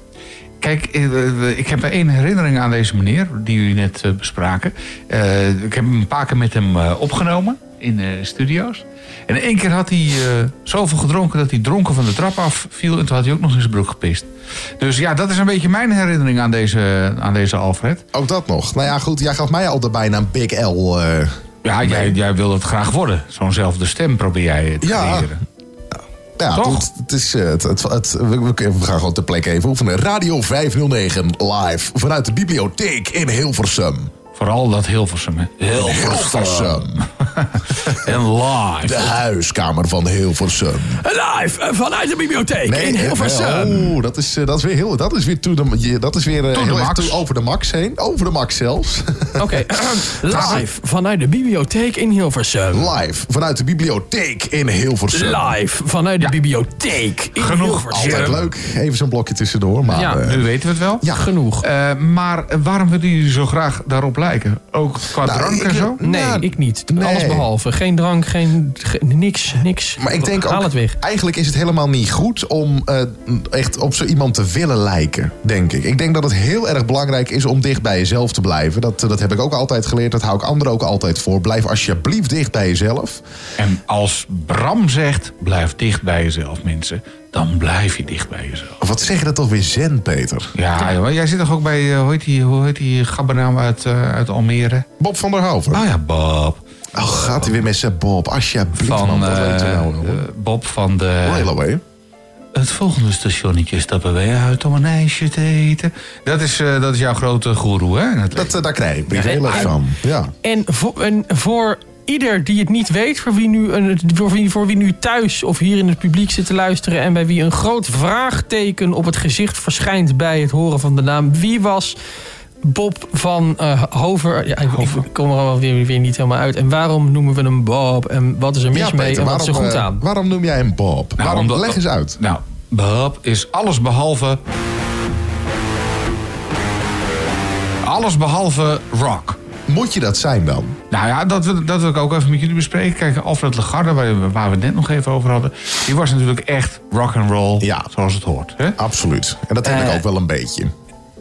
Kijk, eh, ik heb één herinnering aan deze meneer, die jullie net eh, bespraken. Eh, ik heb hem een paar keer met hem opgenomen in de studio's. En één keer had hij eh, zoveel gedronken dat hij dronken van de trap af viel. En toen had hij ook nog in zijn broek gepist. Dus ja, dat is een beetje mijn herinnering aan deze, aan deze Alfred. Ook dat nog. Nou ja, goed. Jij gaf mij al de bijnaam Big L. Ja, jij, jij wil het graag worden. Zo'nzelfde stem probeer jij te Ja. creëren. Ja, Toch? goed. Het is, eh, het, het, we gaan gewoon ter plekke even oefenen. Radio 509 live vanuit de bibliotheek in Hilversum. Vooral dat Hilversum, hè. Hilversum. [laughs] En live. De huiskamer van Hilversum. Live eh, vanuit de bibliotheek in Hilversum. Oh, dat is, eh, dat is weer heel. Dat is weer, to the- dat is weer eh, To heel max. over de max heen. Over de max zelfs. [laughs] Oké, live vanuit de bibliotheek in Hilversum. Live vanuit de bibliotheek in Hilversum. Live vanuit de bibliotheek in Genoeg. Hilversum. Altijd leuk. Even zo'n blokje tussendoor. Maar, Ja, eh, Nu weten we het wel. ja. Genoeg. Eh, maar waarom willen jullie zo graag daarop lijken? Ook qua Nou, drank ik- en zo? Nee, Ja, ik niet. nee. Alles behalve. Geen drank, geen, ge- niks, niks. Maar ik denk Haal ook, het weg. eigenlijk is het helemaal niet goed om eh, echt op zo iemand te willen lijken, denk ik. Ik denk dat het heel erg belangrijk is om dicht bij jezelf te blijven. Dat, dat heb ik ook altijd geleerd, dat hou ik anderen ook altijd voor. Blijf alsjeblieft dicht bij jezelf. En als Bram zegt, blijf dicht bij jezelf, mensen. Dan blijf je dicht bij jezelf. Wat zeg je dat toch weer zen, Peter? Ja, joh, jij zit toch ook bij, eh, hoe heet die, hoe heet die gabbernaam uit, eh, uit Almere? Bob van der Hoven. Oh ja, Bob. Oh, gaat hij weer met zijn Bob? Alsjeblieft, Van man. Dat eh, weten we nou, eh, hoor. Bob van de... Railway. Het volgende stationnetje stappen wij uit om een ijsje te eten. Dat is, eh, dat is jouw grote goeroe, hè? Dat, daar krijg les en- van. Ja. En voor, en voor ieder die het niet weet, voor wie, nu een, voor, wie, voor wie nu thuis of hier in het publiek zit te luisteren... en bij wie een groot vraagteken op het gezicht verschijnt bij het horen van de naam... wie was Bob van eh, Hover. Ja, ik, ik kom er al weer, weer niet helemaal uit. En waarom noemen we hem Bob? En wat is er mis Ja, mee? En wat is er waarom, goed eh, aan? waarom noem jij hem Bob? Nou, waarom, omdat- leg eens uit. Nou, Bob is alles behalve... Alles behalve rock. Moet je dat zijn dan? Nou ja, dat, wil- dat wil ik ook even met jullie bespreken. Kijk, Alfred Lagarde, waar, we- waar we het net nog even over hadden... die was natuurlijk echt rock and roll, Ja. zoals het hoort. Hè? Absoluut. En dat heb Eh, ik ook wel een beetje.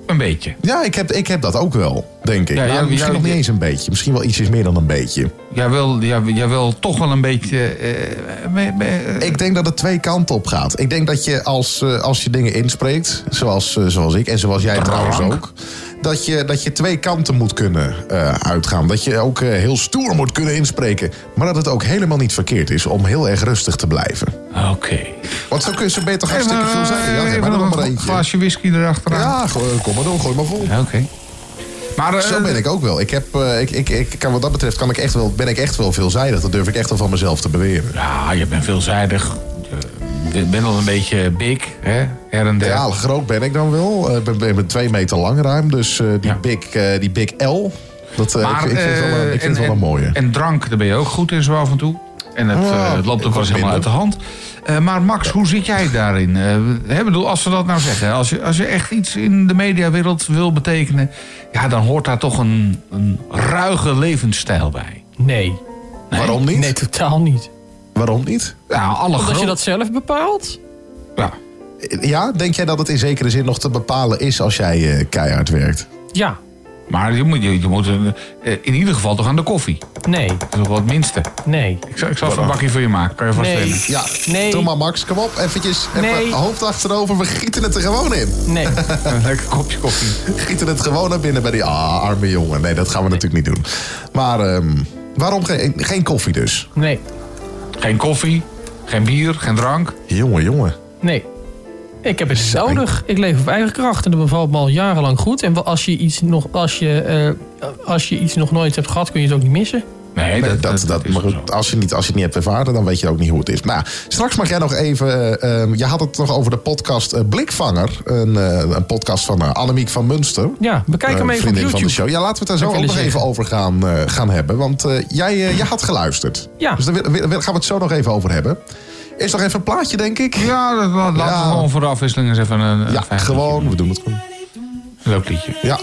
Een beetje. Ja, ik heb, ik heb dat ook wel, denk ik. Ja, Nou, ja, misschien ja, nog niet eens een beetje. Misschien wel ietsjes meer dan een beetje. Jij wil, jij, wil toch wel een beetje... eh, me- me- eh, Ik denk dat het twee kanten op gaat. Ik denk dat je als, eh, als je dingen inspreekt, zoals, eh, zoals ik en zoals jij trouwens ook... Dat je, dat je twee kanten moet kunnen eh, uitgaan. Dat je ook eh, heel stoer moet kunnen inspreken. Maar dat het ook helemaal niet verkeerd is om heel erg rustig te blijven. Oké. Want zo kun je zo beter hartstikke veel zeggen. Ja, eh, er nog maar een glaasje whisky erachteraan. Ja, gooi- kom maar door, gooi maar vol. Ja, Oké. Maar, eh, Zo ben ik ook wel. Ik heb, eh, ik, ik, ik kan, wat dat betreft kan ik echt wel, ben ik echt wel veelzijdig. Dat durf ik echt wel van mezelf te beweren. Ja, je bent veelzijdig. Je bent al een beetje big, hè? Her en der. Ja, groot ben ik dan wel. Eh, Ik ben, ben, ben twee meter lang ruim. Dus eh, die, Ja. big, eh, die big L, dat, eh, Maar, ik, ik vind het wel, een- ik vind het wel en- een mooie. En drank, daar ben je ook goed in zo af en toe. En het, Ja, het loopt ook ik wel eens helemaal uit de hand. Eh, maar Max, hoe zit jij daarin? Eh hè, bedoel, als we dat nou zeggen, als je, als je echt iets in de mediawereld wil betekenen... ja, dan hoort daar toch een, een ruige levensstijl bij. Nee. Waarom niet? Nee, totaal niet. Waarom niet? Ja, alle Omdat je dat zelf bepaalt? Ja. Ja, denk jij dat het in zekere zin nog te bepalen is als jij eh, keihard werkt? Ja. Maar je moet, je, je moet eh, in ieder geval toch aan de koffie. Nee. Dat is toch wel het minste. Nee. Ik zal, ik zal even een bakje voor je maken, kan je vaststellen. Nee. Ja, Nee. doe maar Max, kom op. Eventjes, even Nee. hoofd achterover. We gieten het er gewoon in. Nee. [laughs] Een lekker kopje koffie. Gieten het gewoon naar binnen bij die ah, arme jongen. Nee, dat gaan we natuurlijk niet doen. Maar ehm, waarom geen, geen koffie dus? Nee. Geen koffie, geen bier, geen drank. Jongen, jongen. Nee. Ik heb het niet nodig. Ik leef op eigen kracht en dat bevalt me al jarenlang goed. En als je iets nog, als je, eh, als je iets nog nooit hebt gehad, kun je het ook niet missen. Nee, Nee, dat, dat, is maar goed, zo. als, je niet, als je het niet hebt ervaren, dan weet je ook niet hoe het is. Nou, straks mag jij nog even. eh, ehm, je had het nog over de podcast eh, Blikvanger. Een, eh, een podcast van uh, Annemiek van Munster. Ja, bekijk hem even op vriendin van de YouTube. show. Ja, laten we het daar zo ook nog even over gaan, eh, gaan hebben. Want eh, jij, eh, jij had geluisterd. Ja. Dus daar gaan we het zo nog even over hebben. Eerst nog even een plaatje, denk ik. Ja, dat, laten Ja. we gewoon voor de afwisseling eens even een, een Ja, gewoon. We doen het gewoon. Leuk liedje. Ja.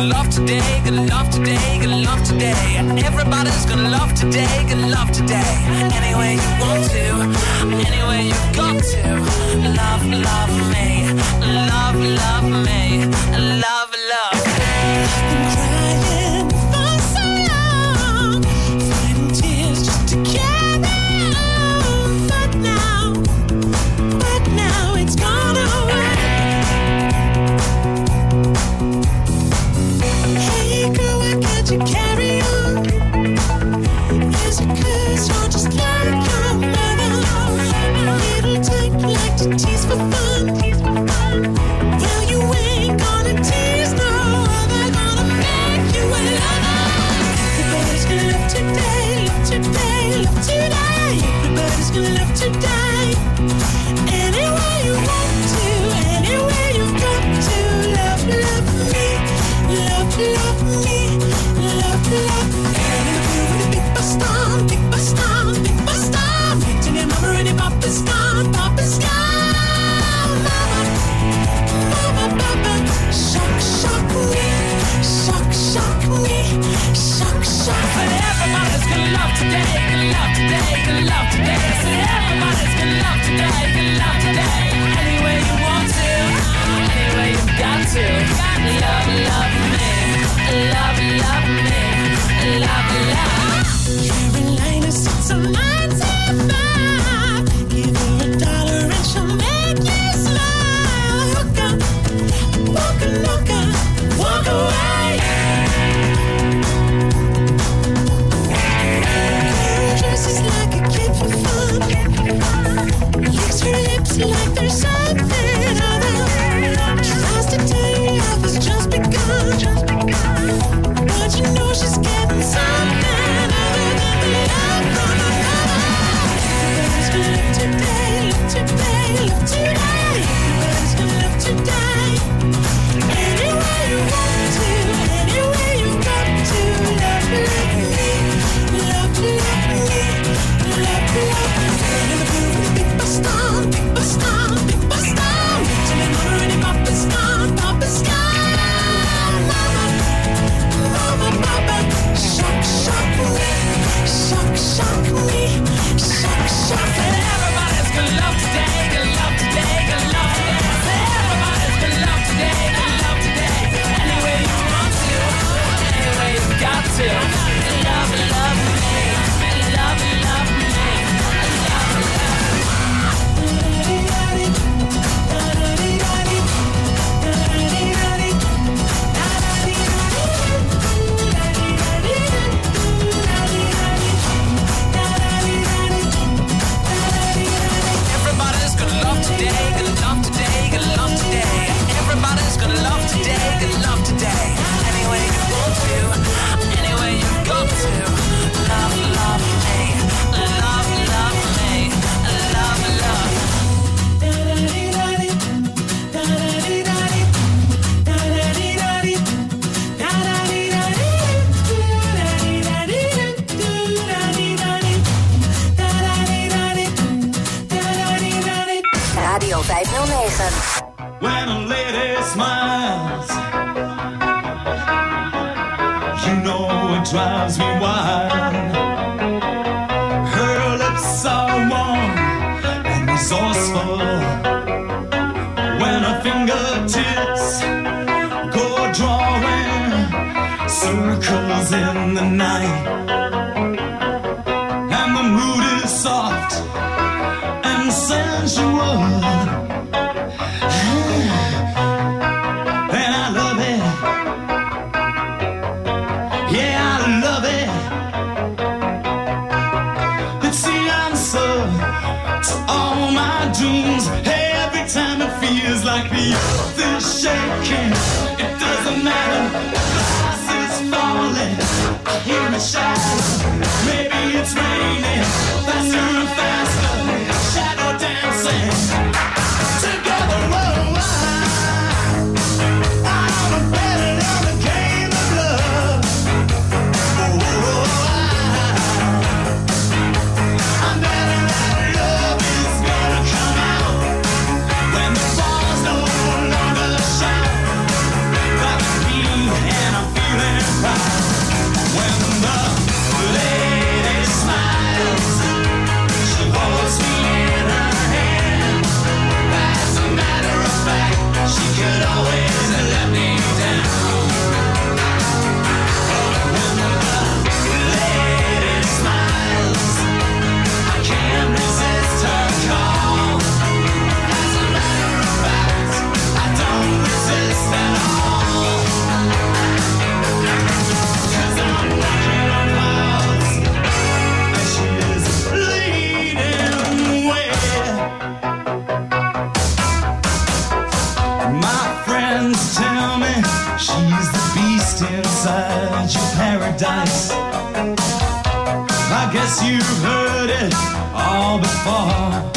Gonna love today, gonna love today, gonna love today. Everybody's gonna love today, gonna love today. Any way you want to, any way you got to. Love, love me, love, love me, I guess you've heard it all before.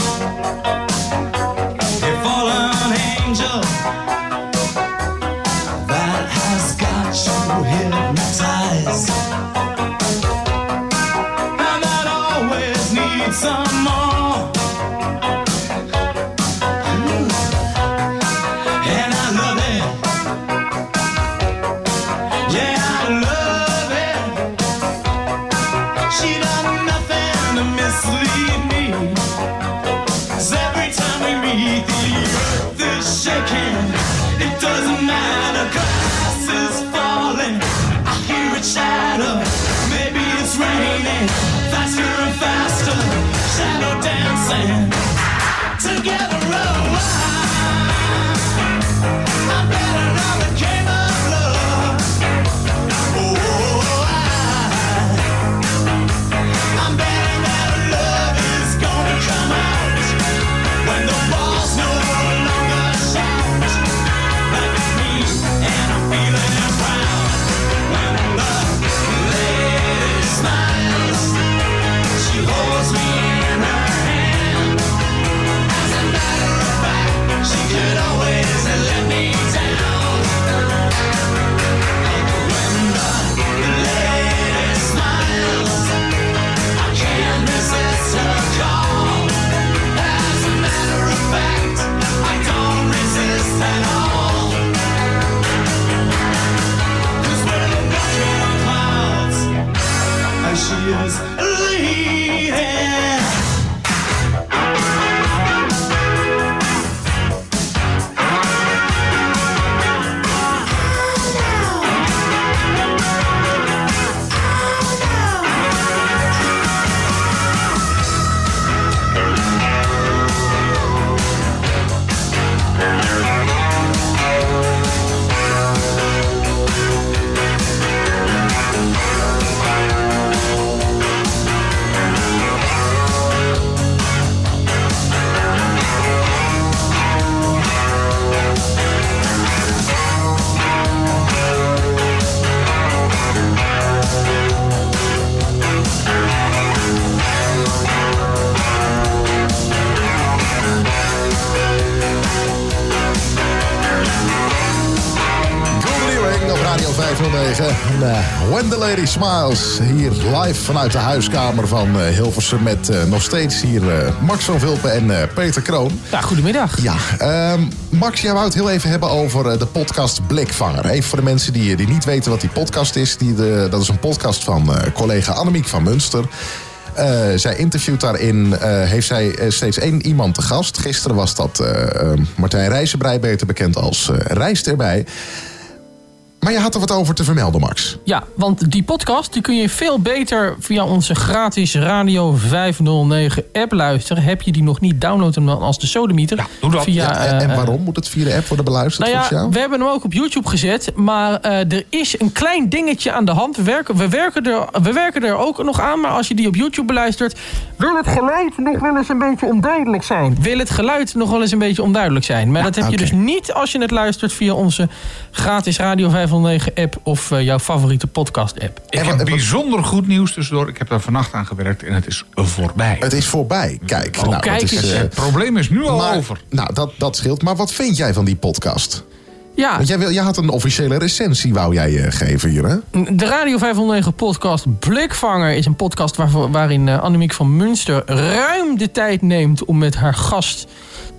years. 509. En, eh, When the Lady Smiles. Hier live vanuit de huiskamer van eh, Hilversum. Met eh, nog steeds hier Max van Vulpen en Peter Kroon. Ja, goedemiddag. Ja, ehm, Max, jij wou het heel even hebben over de podcast Blikvanger. Even voor de mensen die, die niet weten wat die podcast is. Die de, dat is een podcast van collega Annemiek van Munster. Zij interviewt daarin, heeft zij steeds één iemand te gast. Gisteren was dat Martijn Rijzenbrei, beter bekend als Rijst erbij. Maar je had er wat over te vermelden, Max. Ja, want die podcast die kun je veel beter via onze gratis Radio 509 app luisteren. Heb je die nog niet, download hem dan als de sodemieter. doe dat. Via, Ja, en, eh, waarom moet het via de app worden beluisterd Nou ja, jou? we hebben hem ook op YouTube gezet. Maar eh, er is een klein dingetje aan de hand. We werken, we, werken er, we werken er ook nog aan. Maar als je die op YouTube beluistert... wil het geluid nog wel eens een beetje onduidelijk zijn. Wil het geluid nog wel eens een beetje onduidelijk zijn. Maar dat heb je dus niet als je het luistert... via onze gratis Radio 509 app... of eh, jouw favoriete podcast app. Ik heb bijzonder goed nieuws tussendoor. Ik heb daar vannacht aan gewerkt en het is voorbij. Het is voorbij. Kijk. Oh, nou, kijk dat is, eens. eh, Het probleem is nu al maar, over. Nou, dat, dat scheelt. Maar wat vind jij van die podcast? Ja, Want jij, wil, jij had een officiële recensie, wou jij eh, geven hier, hè? De Radio 509 podcast Blikvanger is een podcast waar, waarin eh, Annemiek van Munster ruim de tijd neemt om met haar gast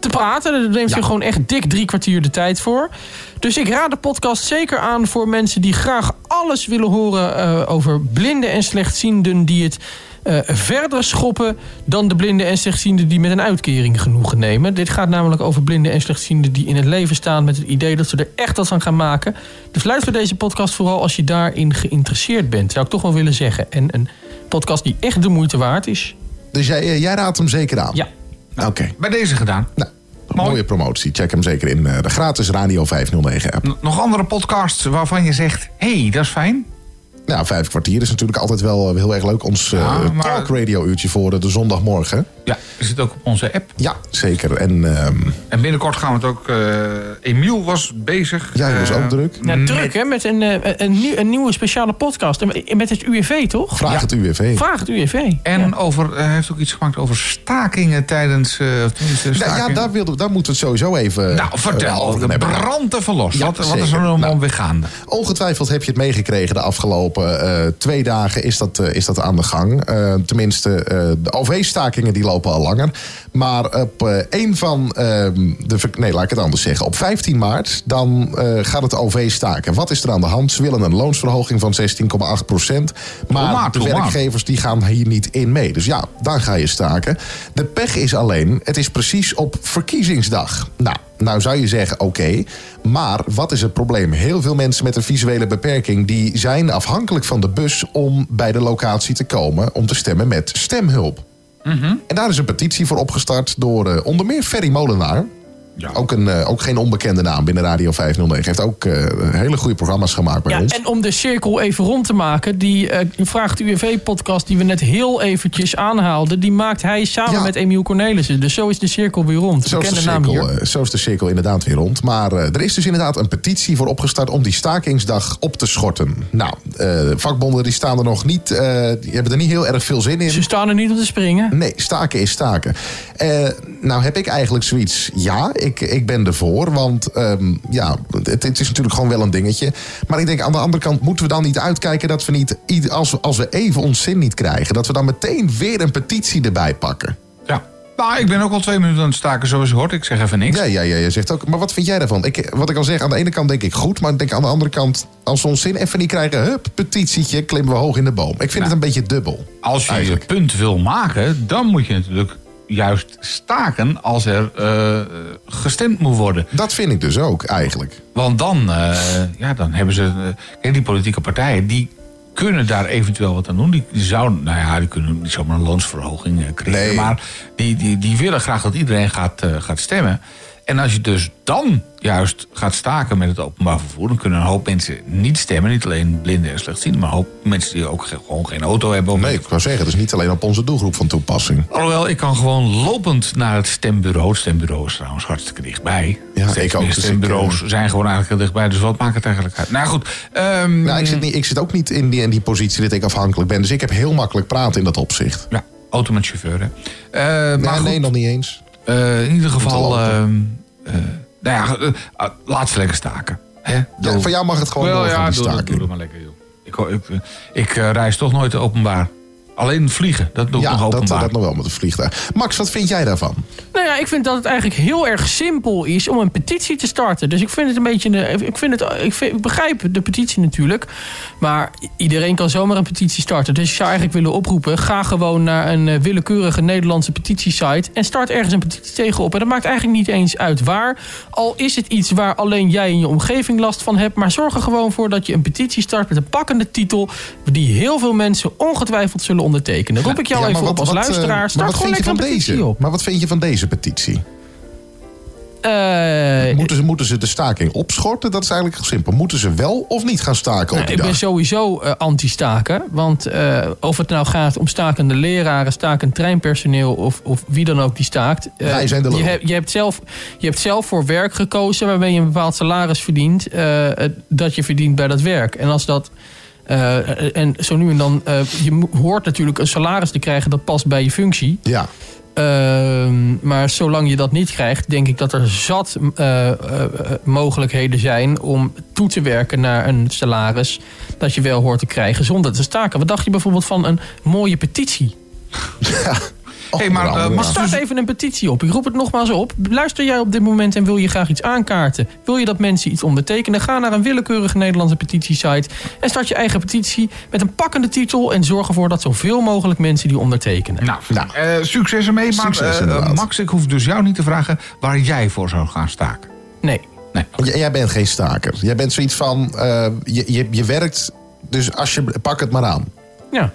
te praten. Daar neemt ze gewoon echt dik drie kwartier de tijd voor. Dus ik raad de podcast zeker aan voor mensen die graag alles willen horen eh, over blinden en slechtzienden die het eh, verder schoppen dan de blinden en slechtzienden die met een uitkering genoegen nemen. Dit gaat namelijk over blinden en slechtzienden die in het leven staan met het idee dat ze er echt wat van gaan maken. Dus luister deze podcast vooral als je daarin geïnteresseerd bent, zou ik toch wel willen zeggen. En een podcast die echt de moeite waard is. Dus jij, eh, jij raadt hem zeker aan? Ja. Oké. Bij deze gedaan. Nou, mooie promotie. Check hem zeker in eh, de gratis Radio 509 app. N- Nog andere podcasts waarvan je zegt... hé, hey, dat is fijn. Ja, vijf kwartier is natuurlijk altijd wel eh, heel erg leuk. Ons eh Ja, maar- talk radio uurtje voor de, zondagmorgen. Ja, is het ook op onze app. Ja, zeker. En ehm, En binnenkort gaan we het ook... eh Emiel was bezig. jij was eh, ook druk. Ja, met- druk hè, met een, een, nieuw- een nieuwe speciale podcast. Met het UWV toch? Vraag Ja. het UWV. Vraag het UWV. En Ja. over, hij heeft ook iets gemaakt over stakingen tijdens... eh, Nou, ja, stakingen. daar, wilde, daar moeten we het sowieso even Nou, vertel. over de brand ervan los. Ja, wat, wat is er nou Nou. allemaal gaande? Ongetwijfeld heb je het meegekregen de afgelopen eh, twee dagen is dat, eh, is dat aan de gang. Eh, tenminste, de OV-stakingen die lopen al langer. Maar op een van ehm, de... Nee, laat ik het anders zeggen. Op 15 maart dan gaat het OV staken. Wat is er aan de hand? Ze willen een loonsverhoging van 16,8 procent. Maar de werkgevers die gaan hier niet in mee. Dus ja, dan ga je staken. De pech is alleen, het is precies op verkiezingsdag. Nou, nou zou je zeggen, oké. maar wat is het probleem? Heel veel mensen met een visuele beperking... die zijn afhankelijk van de bus om bij de locatie te komen... om te stemmen met stemhulp. En daar is een petitie voor opgestart door eh, onder meer Ferry Molenaar. Ook, een, eh, ook geen onbekende naam binnen Radio 509. Heeft ook eh, hele goede programma's gemaakt bij Ja, ons. en om de cirkel even rond te maken, die eh, Vraagt UWV-podcast die we net heel eventjes aanhaalden, die maakt hij samen Ja. met Emiel Cornelissen. Dus zo is de cirkel weer rond. Zo is, de cirkel, zo is de cirkel inderdaad weer rond. Maar er is dus inderdaad een petitie voor opgestart om die stakingsdag op te schorten. Nou, vakbonden die staan er nog niet, die hebben er niet heel erg veel zin in. Ze staan er niet om te springen. Nee, staken is staken. Nou heb ik eigenlijk zoiets, ja, ik, ik ben ervoor. Want ehm, ja, het, het is natuurlijk gewoon wel een dingetje. Maar ik denk aan de andere kant moeten we dan niet uitkijken... dat we niet, als, we- als we even ons zin niet krijgen... dat we dan meteen weer een petitie erbij pakken. Ja. Nou, ik ben ook al twee minuten aan het staken zoals je hoort. Ik zeg even niks. Ja, ja, ja, je zegt ook. Maar wat vind jij daarvan? Ik, wat ik al zeg, aan de ene kant denk ik goed, maar ik denk aan de andere kant, als we ons zin even niet krijgen, hup, petitietje, klimmen we hoog in de boom. Ik vind het een beetje dubbel. Als je Eigenlijk. je punt wil maken, dan moet je natuurlijk juist staken als er eh, gestemd moet worden. Dat vind ik dus ook, eigenlijk. Want dan, eh, ja, dan hebben ze... eh, die politieke partijen, die kunnen daar eventueel wat aan doen. Die, die zouden, nou ja, die kunnen niet zomaar een loonsverhoging krijgen. Nee. Maar die, die, die willen graag dat iedereen gaat, gaat stemmen. En als je dus dan juist gaat staken met het openbaar vervoer... dan kunnen een hoop mensen niet stemmen. Niet alleen blinden en slechtzienden... maar een hoop mensen die ook ge- gewoon geen auto hebben. Nee, ik wou zeggen, het is niet alleen op onze doelgroep van toepassing. Alhoewel, ik kan gewoon lopend naar het stembureau. Het stembureau is trouwens hartstikke dichtbij. Ja, Steeds ik ook, meer dus ik, stembureaus eh, zijn gewoon eigenlijk heel dichtbij. Dus wat maakt het eigenlijk uit? Nou goed. ehm, Nou, ik zit, niet, ik zit ook niet in die, in die positie dat ik afhankelijk ben. Dus ik heb heel makkelijk praten in dat opzicht. Ja, auto met chauffeur. Hè. Eh, Nee, maar goed, nee, nog niet eens. Eh, in ieder geval... ehm, eh, nou ja, eh, ah, laat ze lekker staken. Hè? Ja, van jou mag het gewoon Wel, ja, die doe, maar lekker, joh. Ik, ik, ik reis toch nooit openbaar. Alleen vliegen, dat doe ik Ja, nog dat, openbaar. dat nog wel met een vliegtuig. Max, wat vind jij daarvan? Nou ja, ik vind dat het eigenlijk heel erg simpel is om een petitie te starten. Dus ik vind het een beetje. Een, ik, vind het, ik, vind, ik begrijp de petitie natuurlijk. Maar iedereen kan zomaar een petitie starten. Dus ik zou eigenlijk willen oproepen: ga gewoon naar een eh, willekeurige Nederlandse petitiesite. En start ergens een petitie tegenop. En dat maakt eigenlijk niet eens uit waar. Al is het iets waar alleen jij in je omgeving last van hebt. Maar zorg er gewoon voor dat je een petitie start met een pakkende titel. Die heel veel mensen ongetwijfeld zullen ondertekenen. Roep ik jou Ja, even op als wat, eh, luisteraar. Start wat gewoon vind je lekker van een petitie deze? op. Maar wat vind je van deze petitie? Eh, Moeten ze, moeten ze de staking opschorten? Dat is eigenlijk heel simpel. Moeten ze wel of niet gaan staken op Nou, ik ben dag? sowieso eh, anti-staken. Want of het nou gaat om stakende leraren, stakend treinpersoneel of, of wie dan ook die staakt. Wij zijn de je, hebt, je, hebt zelf, je hebt zelf voor werk gekozen waarmee je een bepaald salaris verdient. dat je verdient bij dat werk. En als dat. Eh, en zo nu en dan. eh, je hoort natuurlijk een salaris te krijgen dat past bij je functie. Ja. Ehm, maar zolang je dat niet krijgt, denk ik dat er zat eh, eh, eh, mogelijkheden zijn om toe te werken naar een salaris dat je wel hoort te krijgen zonder te staken. Wat dacht je bijvoorbeeld van een mooie petitie? [laughs] Hey, maar, eh, start dus- even een petitie op. Ik roep het nogmaals op. Luister jij op dit moment en wil je graag iets aankaarten? Wil je dat mensen iets ondertekenen? Ga naar een willekeurige Nederlandse petitiesite en start je eigen petitie met een pakkende titel en zorg ervoor dat zoveel mogelijk mensen die ondertekenen. Nou, eh, succes ermee. Maar Succes, eh. Max, ik hoef dus jou niet te vragen waar jij voor zou gaan staken. Nee. Nee. J- jij bent geen staker. Jij bent zoiets van, eh, je, je, je werkt, dus als je, pak het maar aan. Ja.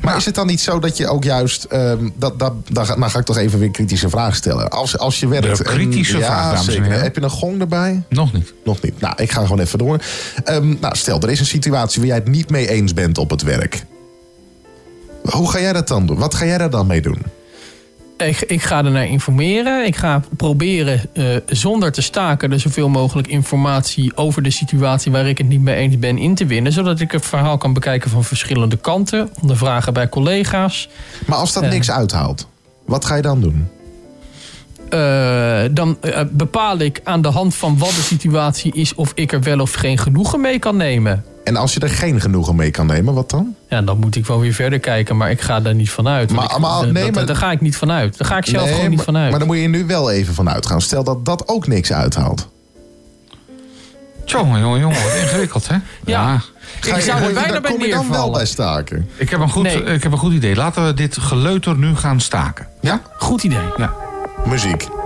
Maar is het dan niet zo dat je ook juist... ehm, dat, dat, dan ga- nou ga ik toch even weer kritische vraag stellen. Als, als je werkt... De en- kritische ja, vraag, dames en zeker. heren. Heb je een gong erbij? Nog niet. Nog niet. Nou, ik ga gewoon even door. Ehm, nou, stel, er is een situatie waar jij het niet mee eens bent op het werk. Hoe ga jij dat dan doen? Wat ga jij daar dan mee doen? Ik, ik ga er naar informeren. Ik ga proberen eh, zonder te staken er zoveel mogelijk informatie over de situatie waar ik het niet mee eens ben in te winnen. Zodat ik het verhaal kan bekijken van verschillende kanten. Ondervragen bij collega's. Maar als dat Eh. niks uithaalt, wat ga je dan doen? Eh, dan eh, bepaal ik aan de hand van wat de situatie is of ik er wel of geen genoegen mee kan nemen. En als je er geen genoegen mee kan nemen, wat dan? Ja, dan moet ik wel weer verder kijken, maar ik ga daar niet vanuit. Maar- ik- maar- nee, dat- maar- Daar ga ik niet vanuit. Daar ga ik zelf Nee, gewoon niet vanuit. Maar dan moet je nu wel even van uitgaan. Stel dat dat ook niks uithaalt. Jongen, jongen, jongen, ingewikkeld, hè? Ja. Ga je- zou er bijna dan bij kom je dan wel bij staken. Ik heb, een goed, Nee. ik heb een goed idee. Laten we dit geleuter nu gaan staken. Ja? Goed idee. Ja. Muziek.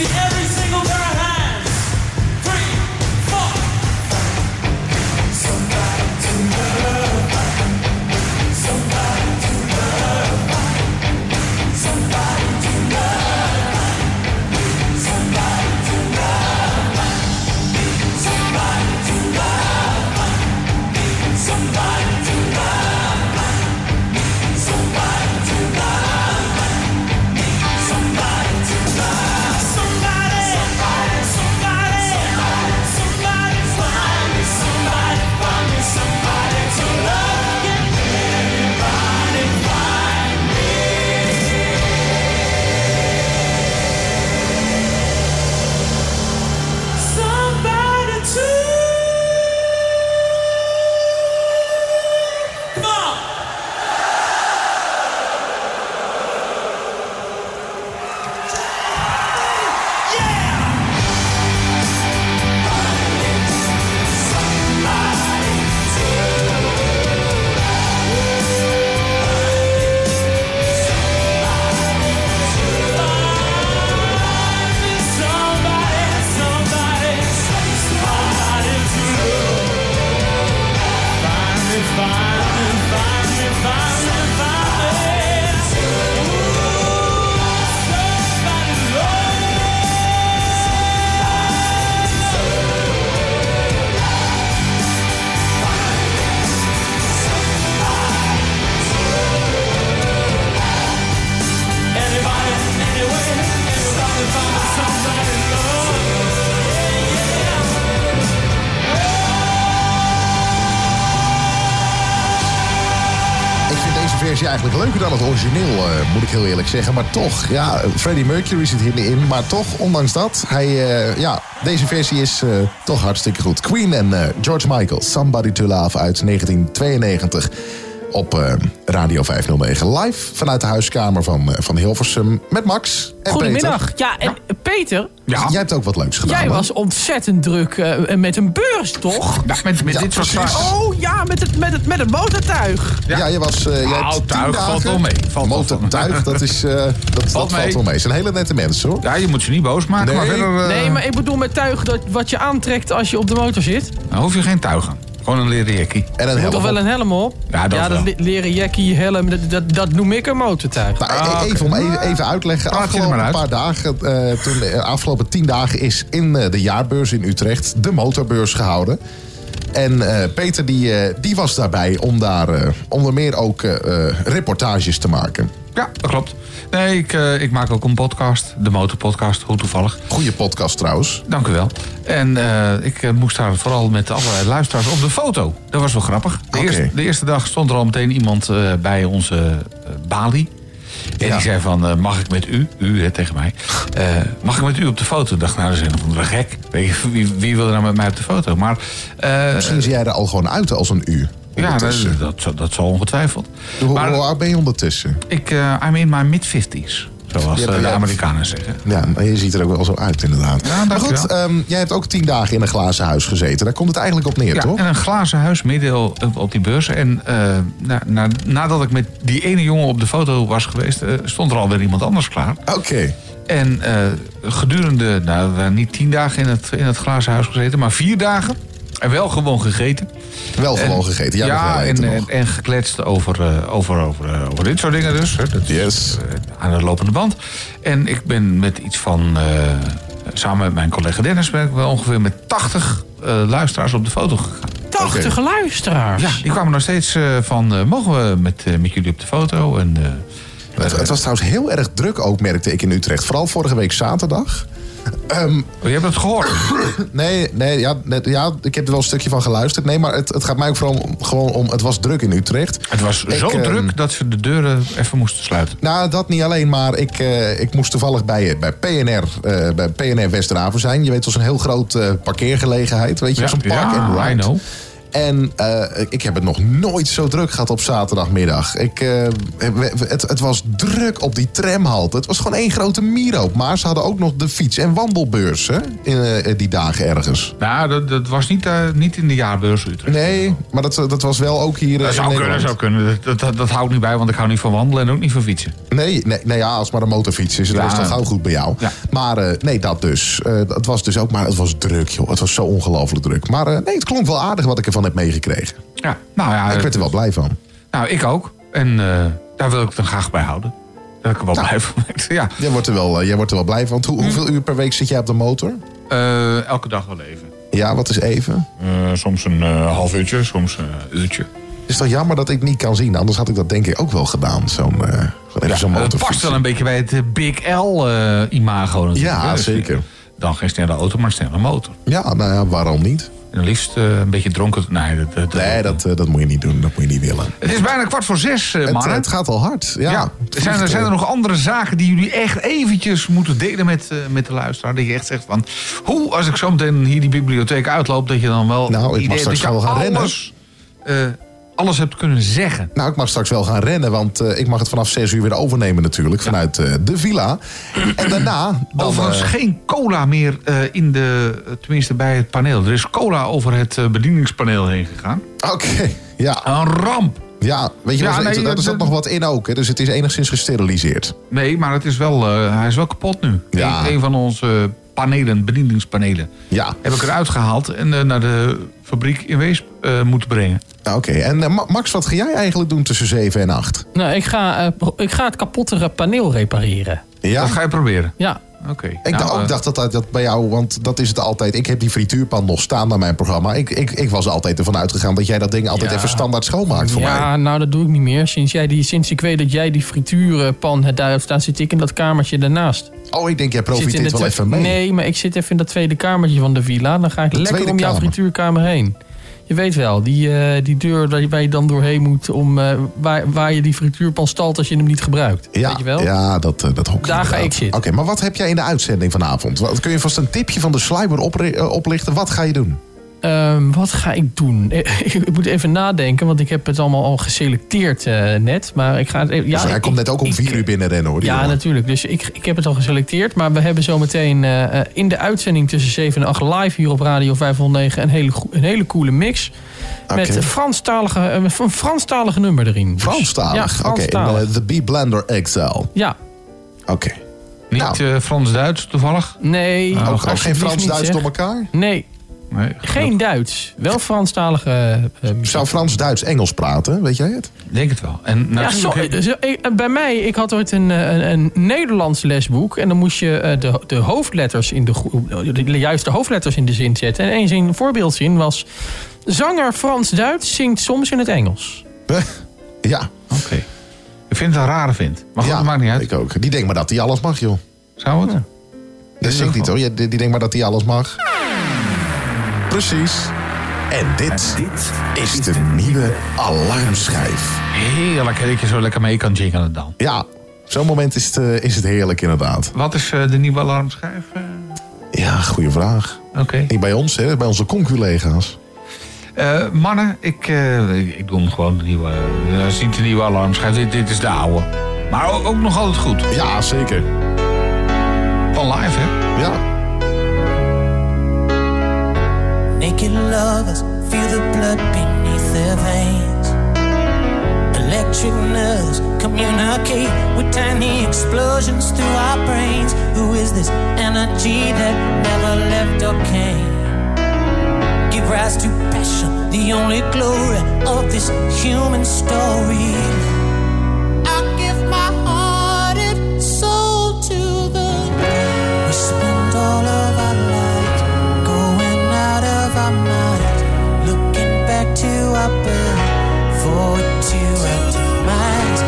See het origineel, eh, moet ik heel eerlijk zeggen. Maar toch, ja, Freddie Mercury zit hierin. Maar toch, ondanks dat, hij, eh, ja, deze versie is eh, toch hartstikke goed. Queen en George Michael, Somebody to Love uit 1992 op eh, Radio 509. Live vanuit de huiskamer van, van Hilversum met Max en Goedemiddag. Ja, en Peter, Peter. Jij hebt ook wat leuks gedaan. jij hè? was ontzettend druk eh, met een beurs, toch? Ja, met, met Ja, dit soort zaken. Oh ja, met het, met het, met het motortuig. Ja, je was. eh je Nou, tuig dagen. valt wel mee. Valt Motortuig, dat, is, eh, dat, dat valt, mee. wel mee. Het zijn hele nette mensen hoor. Ja, je moet ze niet boos maken, maar Nee. verder... eh, Nee, maar ik bedoel met tuig dat, wat je aantrekt als je op de motor zit. Dan hoef je geen tuigen. Gewoon een leren jekkie. En een Er toch wel een helm op? Ja, dat wel. leren jackie, helm, dat, dat, dat noem ik een motortuig. Nou, Ah, e- oké. even om even, even uitleggen. Praat Afgelopen maar uit. paar dagen, eh, toen, de afgelopen tien dagen is in eh, de jaarbeurs in Utrecht de motorbeurs gehouden. En eh, Peter die, eh, die was daarbij om daar eh, onder meer ook eh, eh, reportages te maken. Ja, dat klopt. Nee, ik, eh, ik maak ook een podcast. De Motorpodcast, hoe toevallig. Goeie podcast trouwens. Dank u wel. En eh, ik eh, moest daar vooral met allerlei luisteraars op de foto. Dat was wel grappig. De, eerste, de eerste dag stond er al meteen iemand bij onze balie. En Ja. die zei van, mag ik met u, u hè, tegen mij, mag ik met u op de foto? Ik dacht, nou, dat is een of andere gek. Wie, wie wil er nou met mij op de foto? Maar Misschien zie jij er al gewoon uit als een uur. Ja, dat, dat, zal- dat zal ongetwijfeld. Hoe, Maar hoe oud ben je ondertussen? ik, eh, I'm in my mid-50s, zoals eh, de. Amerikanen zeggen. Ja, maar je ziet er ook wel zo uit inderdaad. Ja, maar goed, ehm, jij hebt ook tien dagen in een glazen huis gezeten. Daar komt het eigenlijk op neer, Ja, toch? en een glazen huis midden op, op die beurs. En eh, na, na- nadat ik met die ene jongen op de foto was geweest... eh, stond er alweer iemand anders klaar. Oké. En eh, gedurende, nou, we niet tien dagen in het, in het glazen huis gezeten... maar vier dagen. En wel gewoon gegeten. Wel En- gewoon gegeten. Ja, en, en, en gekletst over, eh, over, over, eh, over dit soort dingen dus. hè. Dat is, Yes. eh, aan de lopende band. En ik ben met iets van... eh, samen met mijn collega Dennis ben ik wel ongeveer met 80 eh, luisteraars op de foto gegaan. 80 luisteraars. Ja, die kwamen nog steeds eh, van, mogen we met, met jullie op de foto? En, eh, Het, het was trouwens heel erg druk ook, merkte ik in Utrecht. Vooral vorige week zaterdag. Ehm, oh, je hebt het gehoord? [coughs] nee, nee ja, net- ja, ik heb er wel een stukje van geluisterd. Nee, maar het, het gaat mij ook vooral om, gewoon om... Het was druk in Utrecht. Het was Ik, zo ehm, druk dat ze de deuren even moesten sluiten. Nou, dat niet alleen, maar ik, eh, ik moest toevallig bij, bij PNR, eh, bij PNR Westerhaven zijn. Je weet, het was een heel groot eh, parkeergelegenheid. Weet je, Ja, zo'n park ja, and I know. En eh, ik heb het nog nooit zo druk gehad op zaterdagmiddag. Ik, eh, het, het was druk op die tramhalte. Het was gewoon één grote mieroop. Maar ze hadden ook nog de fiets- en wandelbeurs hè, in eh, die dagen ergens. Nou, dat, dat was niet, niet in de jaarbeurs Utrecht. Nee, maar dat, dat was wel ook hier Dat in zou kunnen, Nederland. zou kunnen. Dat, dat, dat hou ik niet bij, want ik hou niet van wandelen en ook niet van fietsen. Nee, nee, nee ja, als maar een motorfiets is, dan Ja. is het gauw goed bij jou. Ja. Maar nee, dat dus. Het was dus ook, maar het was druk, joh. Het was zo ongelooflijk druk. Maar nee, het klonk wel aardig wat ik ervan heb meegekregen. Ja, nou ja. ik werd er wel blij van. Nou, ik ook. En eh, daar wil ik het dan graag bij houden. Dat ik er wel Nou. blij van ben. Ja, Jij wordt er wel, eh, jij wordt er wel blij van. Hoe- hoeveel uur per week zit jij op de motor? eh, elke dag wel even. Ja, wat is even? Eh, soms een eh, half uurtje, soms een uurtje. Het is toch jammer dat ik niet kan zien. Anders had ik dat denk ik ook wel gedaan. Zo'n eh, zo'n Het motorfiets. past wel een beetje bij het Big L-imago. Ja. Dus, zeker. Dan geen snelle auto, maar snelle motor. Ja, nou ja, waarom niet? En liefst eh, een beetje dronken. Nee, dat, dat, Nee, dat, eh, dat moet je niet doen. Dat moet je niet willen. Het is bijna kwart voor zes, eh, Het, gaat al hard. Ja. Zijn, er, zijn er nog andere zaken die jullie echt eventjes moeten delen met, met de luisteraar? Dat je echt zegt van, hoe als ik zo meteen hier die bibliotheek uitloop... dat je dan wel Nou, ik mag straks dat je gaan rennen. alles, alles hebt kunnen zeggen. Nou, ik mag straks wel gaan rennen, want eh, ik mag het vanaf 6 uur weer overnemen natuurlijk. Vanuit eh, de villa. En daarna... Dan, Overigens eh, geen cola meer in de, tenminste bij het paneel. Er is cola over het bedieningspaneel heen gegaan. Oké, [laughs] ja. Een ramp. Ja, weet je Ja, wel, nee, er dat- zat nog wat in ook. Hè, dus het is enigszins gesteriliseerd. Nee, maar het is wel, hij is wel kapot nu. Ja. Een, een van onze panelen, bedieningspanelen, Ja, heb ik eruit gehaald... en eh, naar de fabriek in Weesp eh, moeten brengen. oké. En eh, Ma- Max, wat ga jij eigenlijk doen tussen 7 en 8? Nou, ik ga, ik ga het kapottere paneel repareren. Ja, Dat ga je proberen. Ja. Oké. ik Nou, dacht ook dacht dat, dat dat bij jou, want dat is het altijd. Ik heb die frituurpan nog staan naar mijn programma. Ik, ik, ik was altijd ervan uitgegaan dat jij dat ding altijd Ja. even standaard schoonmaakt voor mij. Ja, nou dat doe ik niet meer. Sinds, jij die, sinds ik weet dat jij die frituurpan hebt, daar hebt staan, zit ik in dat kamertje daarnaast. Oh, ik denk jij profiteert wel even mee. Nee, maar ik zit even in dat tweede kamertje van de villa. Dan ga ik lekker om jouw kamer. frituurkamer heen. Je weet wel, die, eh, die deur waar je- dan doorheen moet... Om, eh, waar, waar je die frituurpan stalt als je hem niet gebruikt. Ja, weet je wel? ja dat, eh, dat hokje Daar ga ik zitten. Oké, maar wat heb jij in de uitzending vanavond? Wat, kun je vast een tipje van de sluimer eh, oplichten? Wat ga je doen? Ehm, wat ga ik doen? [laughs] ik moet even nadenken, want ik heb het allemaal al geselecteerd eh, net. Maar ik ga het even... dus hij ik- komt net ook om vier uur binnenrennen hoor. die Ja, jongen. natuurlijk. Dus ik, ik heb het al geselecteerd. Maar we hebben zometeen eh, eh, in de uitzending tussen 7 en 8 live hier op Radio 509 een hele, een hele coole mix. Met Franstalige, een Franstalige nummer erin. Dus- Franstalig? Ja, Oké, Franstalig. eh, de B-Blender XL. Ja. Oké. Niet eh, Frans-Duits toevallig? Nee. ook, ook geen alsjeblieft Frans-Duits door elkaar? Nee. Nee, Geen Duits. Wel Franstalige eh, muziek. Zou Frans-Duits-Engels praten? Weet jij het? Denk het wel. En Ja, zo, natuurlijk... zo- ik- bij mij, ik had ooit een, eh, een, een Nederlands lesboek. En dan moest je eh, de, de hoofdletters in de, de juiste hoofdletters in de zin zetten. En één zin, een voorbeeldzin was... Zanger Frans-Duits zingt soms in het Engels. Ja. Oké. Ik vind het een rare vind. Maar goed, ja, dat maakt niet uit. ik ook. Die denkt maar dat hij alles mag, joh. Zou het? Dat zingt niet hoor. Die denkt maar dat hij alles mag. Precies. En dit, is de nieuwe alarmschijf. Heerlijk dat je zo lekker mee kan jingelen dan. Ja, zo'n moment is het, eh, is het heerlijk inderdaad. Wat is eh, de nieuwe alarmschijf? eh? Ja, goede vraag. Oké. Niet bij ons, hè? bij onze conculega's. Eh, mannen, ik, eh, ik, ik doe hem gewoon de nieuwe. Uh, ziet de nieuwe alarmschijf. Dit, dit is de oude. Maar ook, ook nog altijd goed. Ja, zeker. Van live, hè? Naked lovers feel the blood beneath their veins. Electric nerves communicate with tiny explosions through our brains. Who is this energy that never left or came? Give rise to passion, the only glory of this human story. To our to our.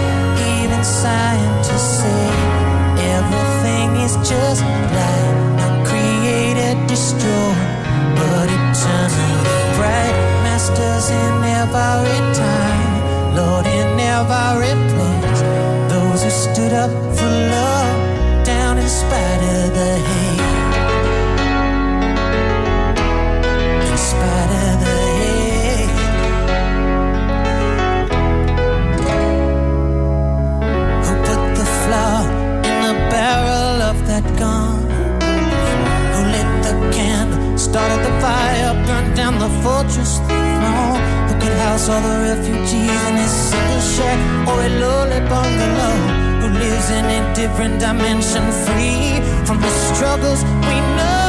Even scientists say everything is just light, not created, destroyed, but eternally bright. Masters in every fortress the throne? Who could house all the refugees in his single shack or a lowly bungalow? Who lives in a different dimension, free from the struggles we know?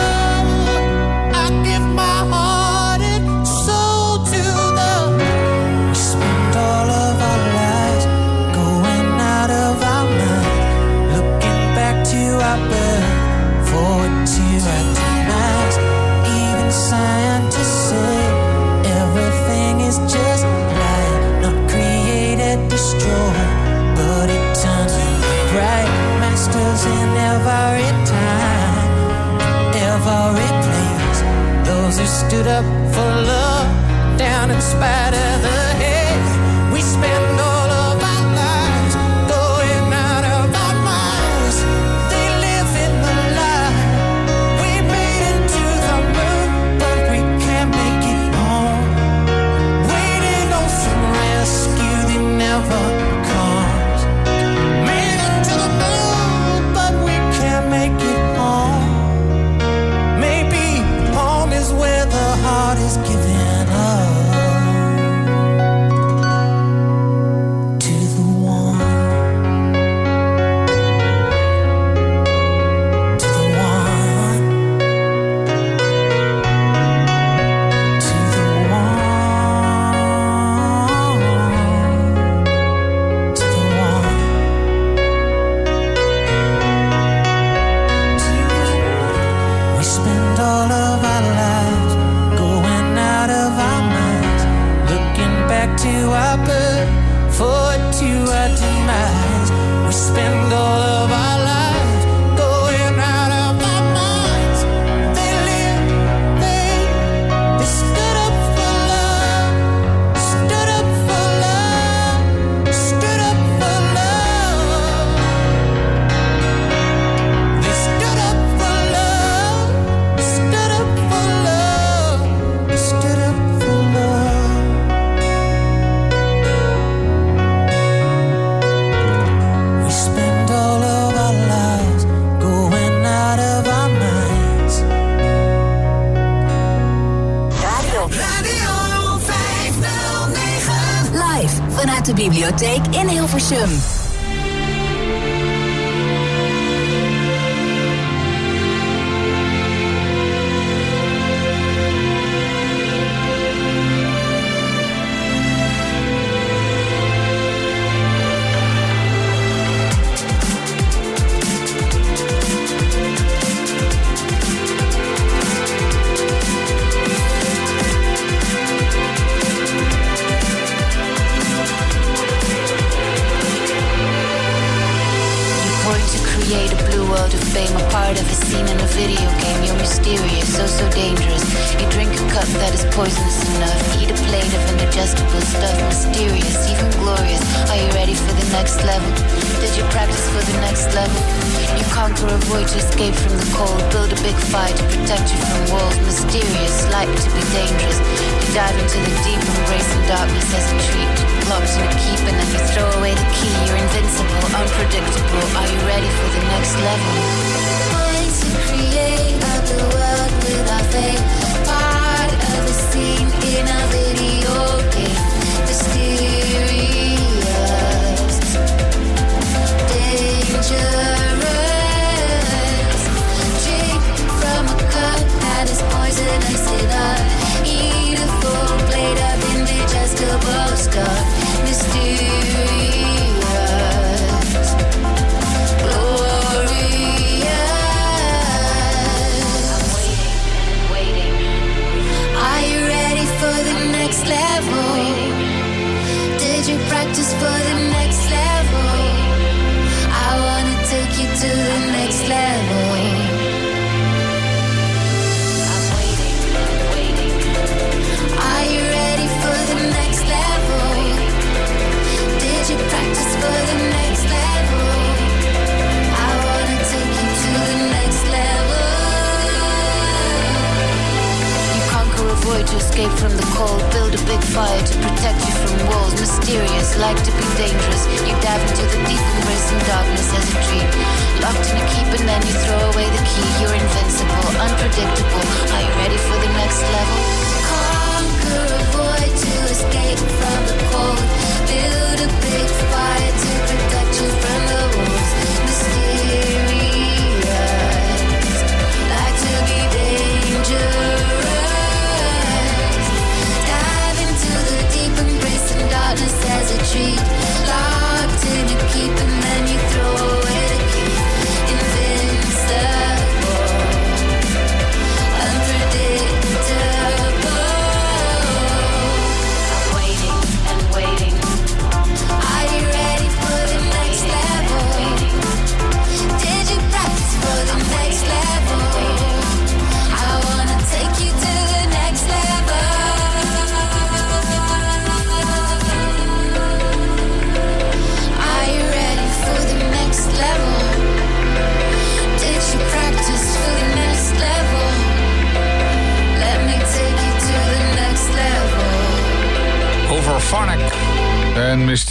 In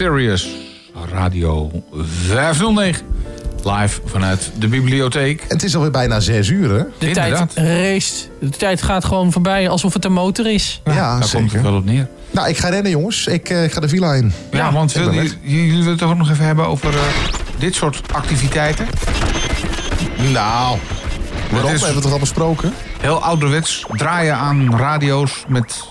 en Mysterious. Radio 509. Live vanuit de bibliotheek. Het is alweer bijna zes uur, hè? De tijd race. De tijd gaat gewoon voorbij alsof het een motor is. Ja, daar zeker. komt het wel op neer. Nou, ik ga rennen, jongens. Ik eh, ga de villa in. Ja, want wil, jullie willen het toch ook nog even hebben over eh, dit soort activiteiten? Nou, waarom? is- Hebben we het toch al besproken? Heel ouderwets. Draaien aan radio's met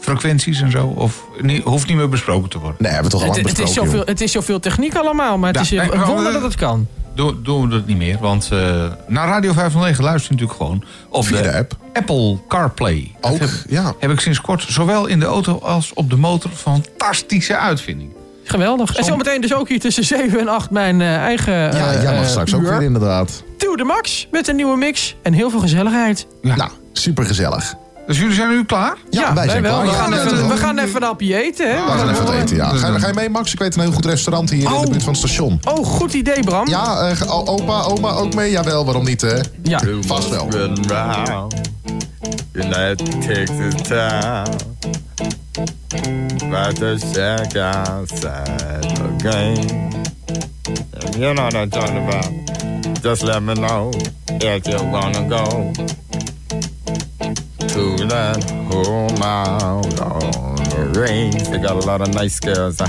frequenties en zo. Of niet, hoeft niet meer besproken te worden. Nee, hebben we toch al Het, lang het, is besproken, zoveel, het is zoveel techniek allemaal, maar het Ja, is nee, een wonder dat het kan. Doen, doen we dat niet meer. Want eh naar Radio 509 luister je natuurlijk gewoon op Via de, de app. Apple CarPlay. Ook, heb, ja. heb ik sinds kort zowel in de auto als op de motor. Fantastische uitvinding. Geweldig. En zometeen dus ook hier tussen 7 en 8 mijn eh, eigen Ja, eh, jij mag straks ook weer inderdaad. To the max met een nieuwe mix en heel veel gezelligheid. Nou, super gezellig. Dus jullie zijn nu klaar? Ja, wij zijn wel. klaar. We, gaan ja, even, we gaan even een hapje eten. Hè? We gaan even wat eten, ja. Ga, je- ga je mee, Max? Ik weet een heel goed restaurant hier in Oh. de buurt van het station. Oh, goed idee, Bram. Ja, eh, opa, oma ook mee? Jawel, waarom niet, hè? Ja. Vast wel. Shack outside the game. If you know what I'm talking about, just let me know if you wanna go to that home out on the range. They got a lot of nice girls. I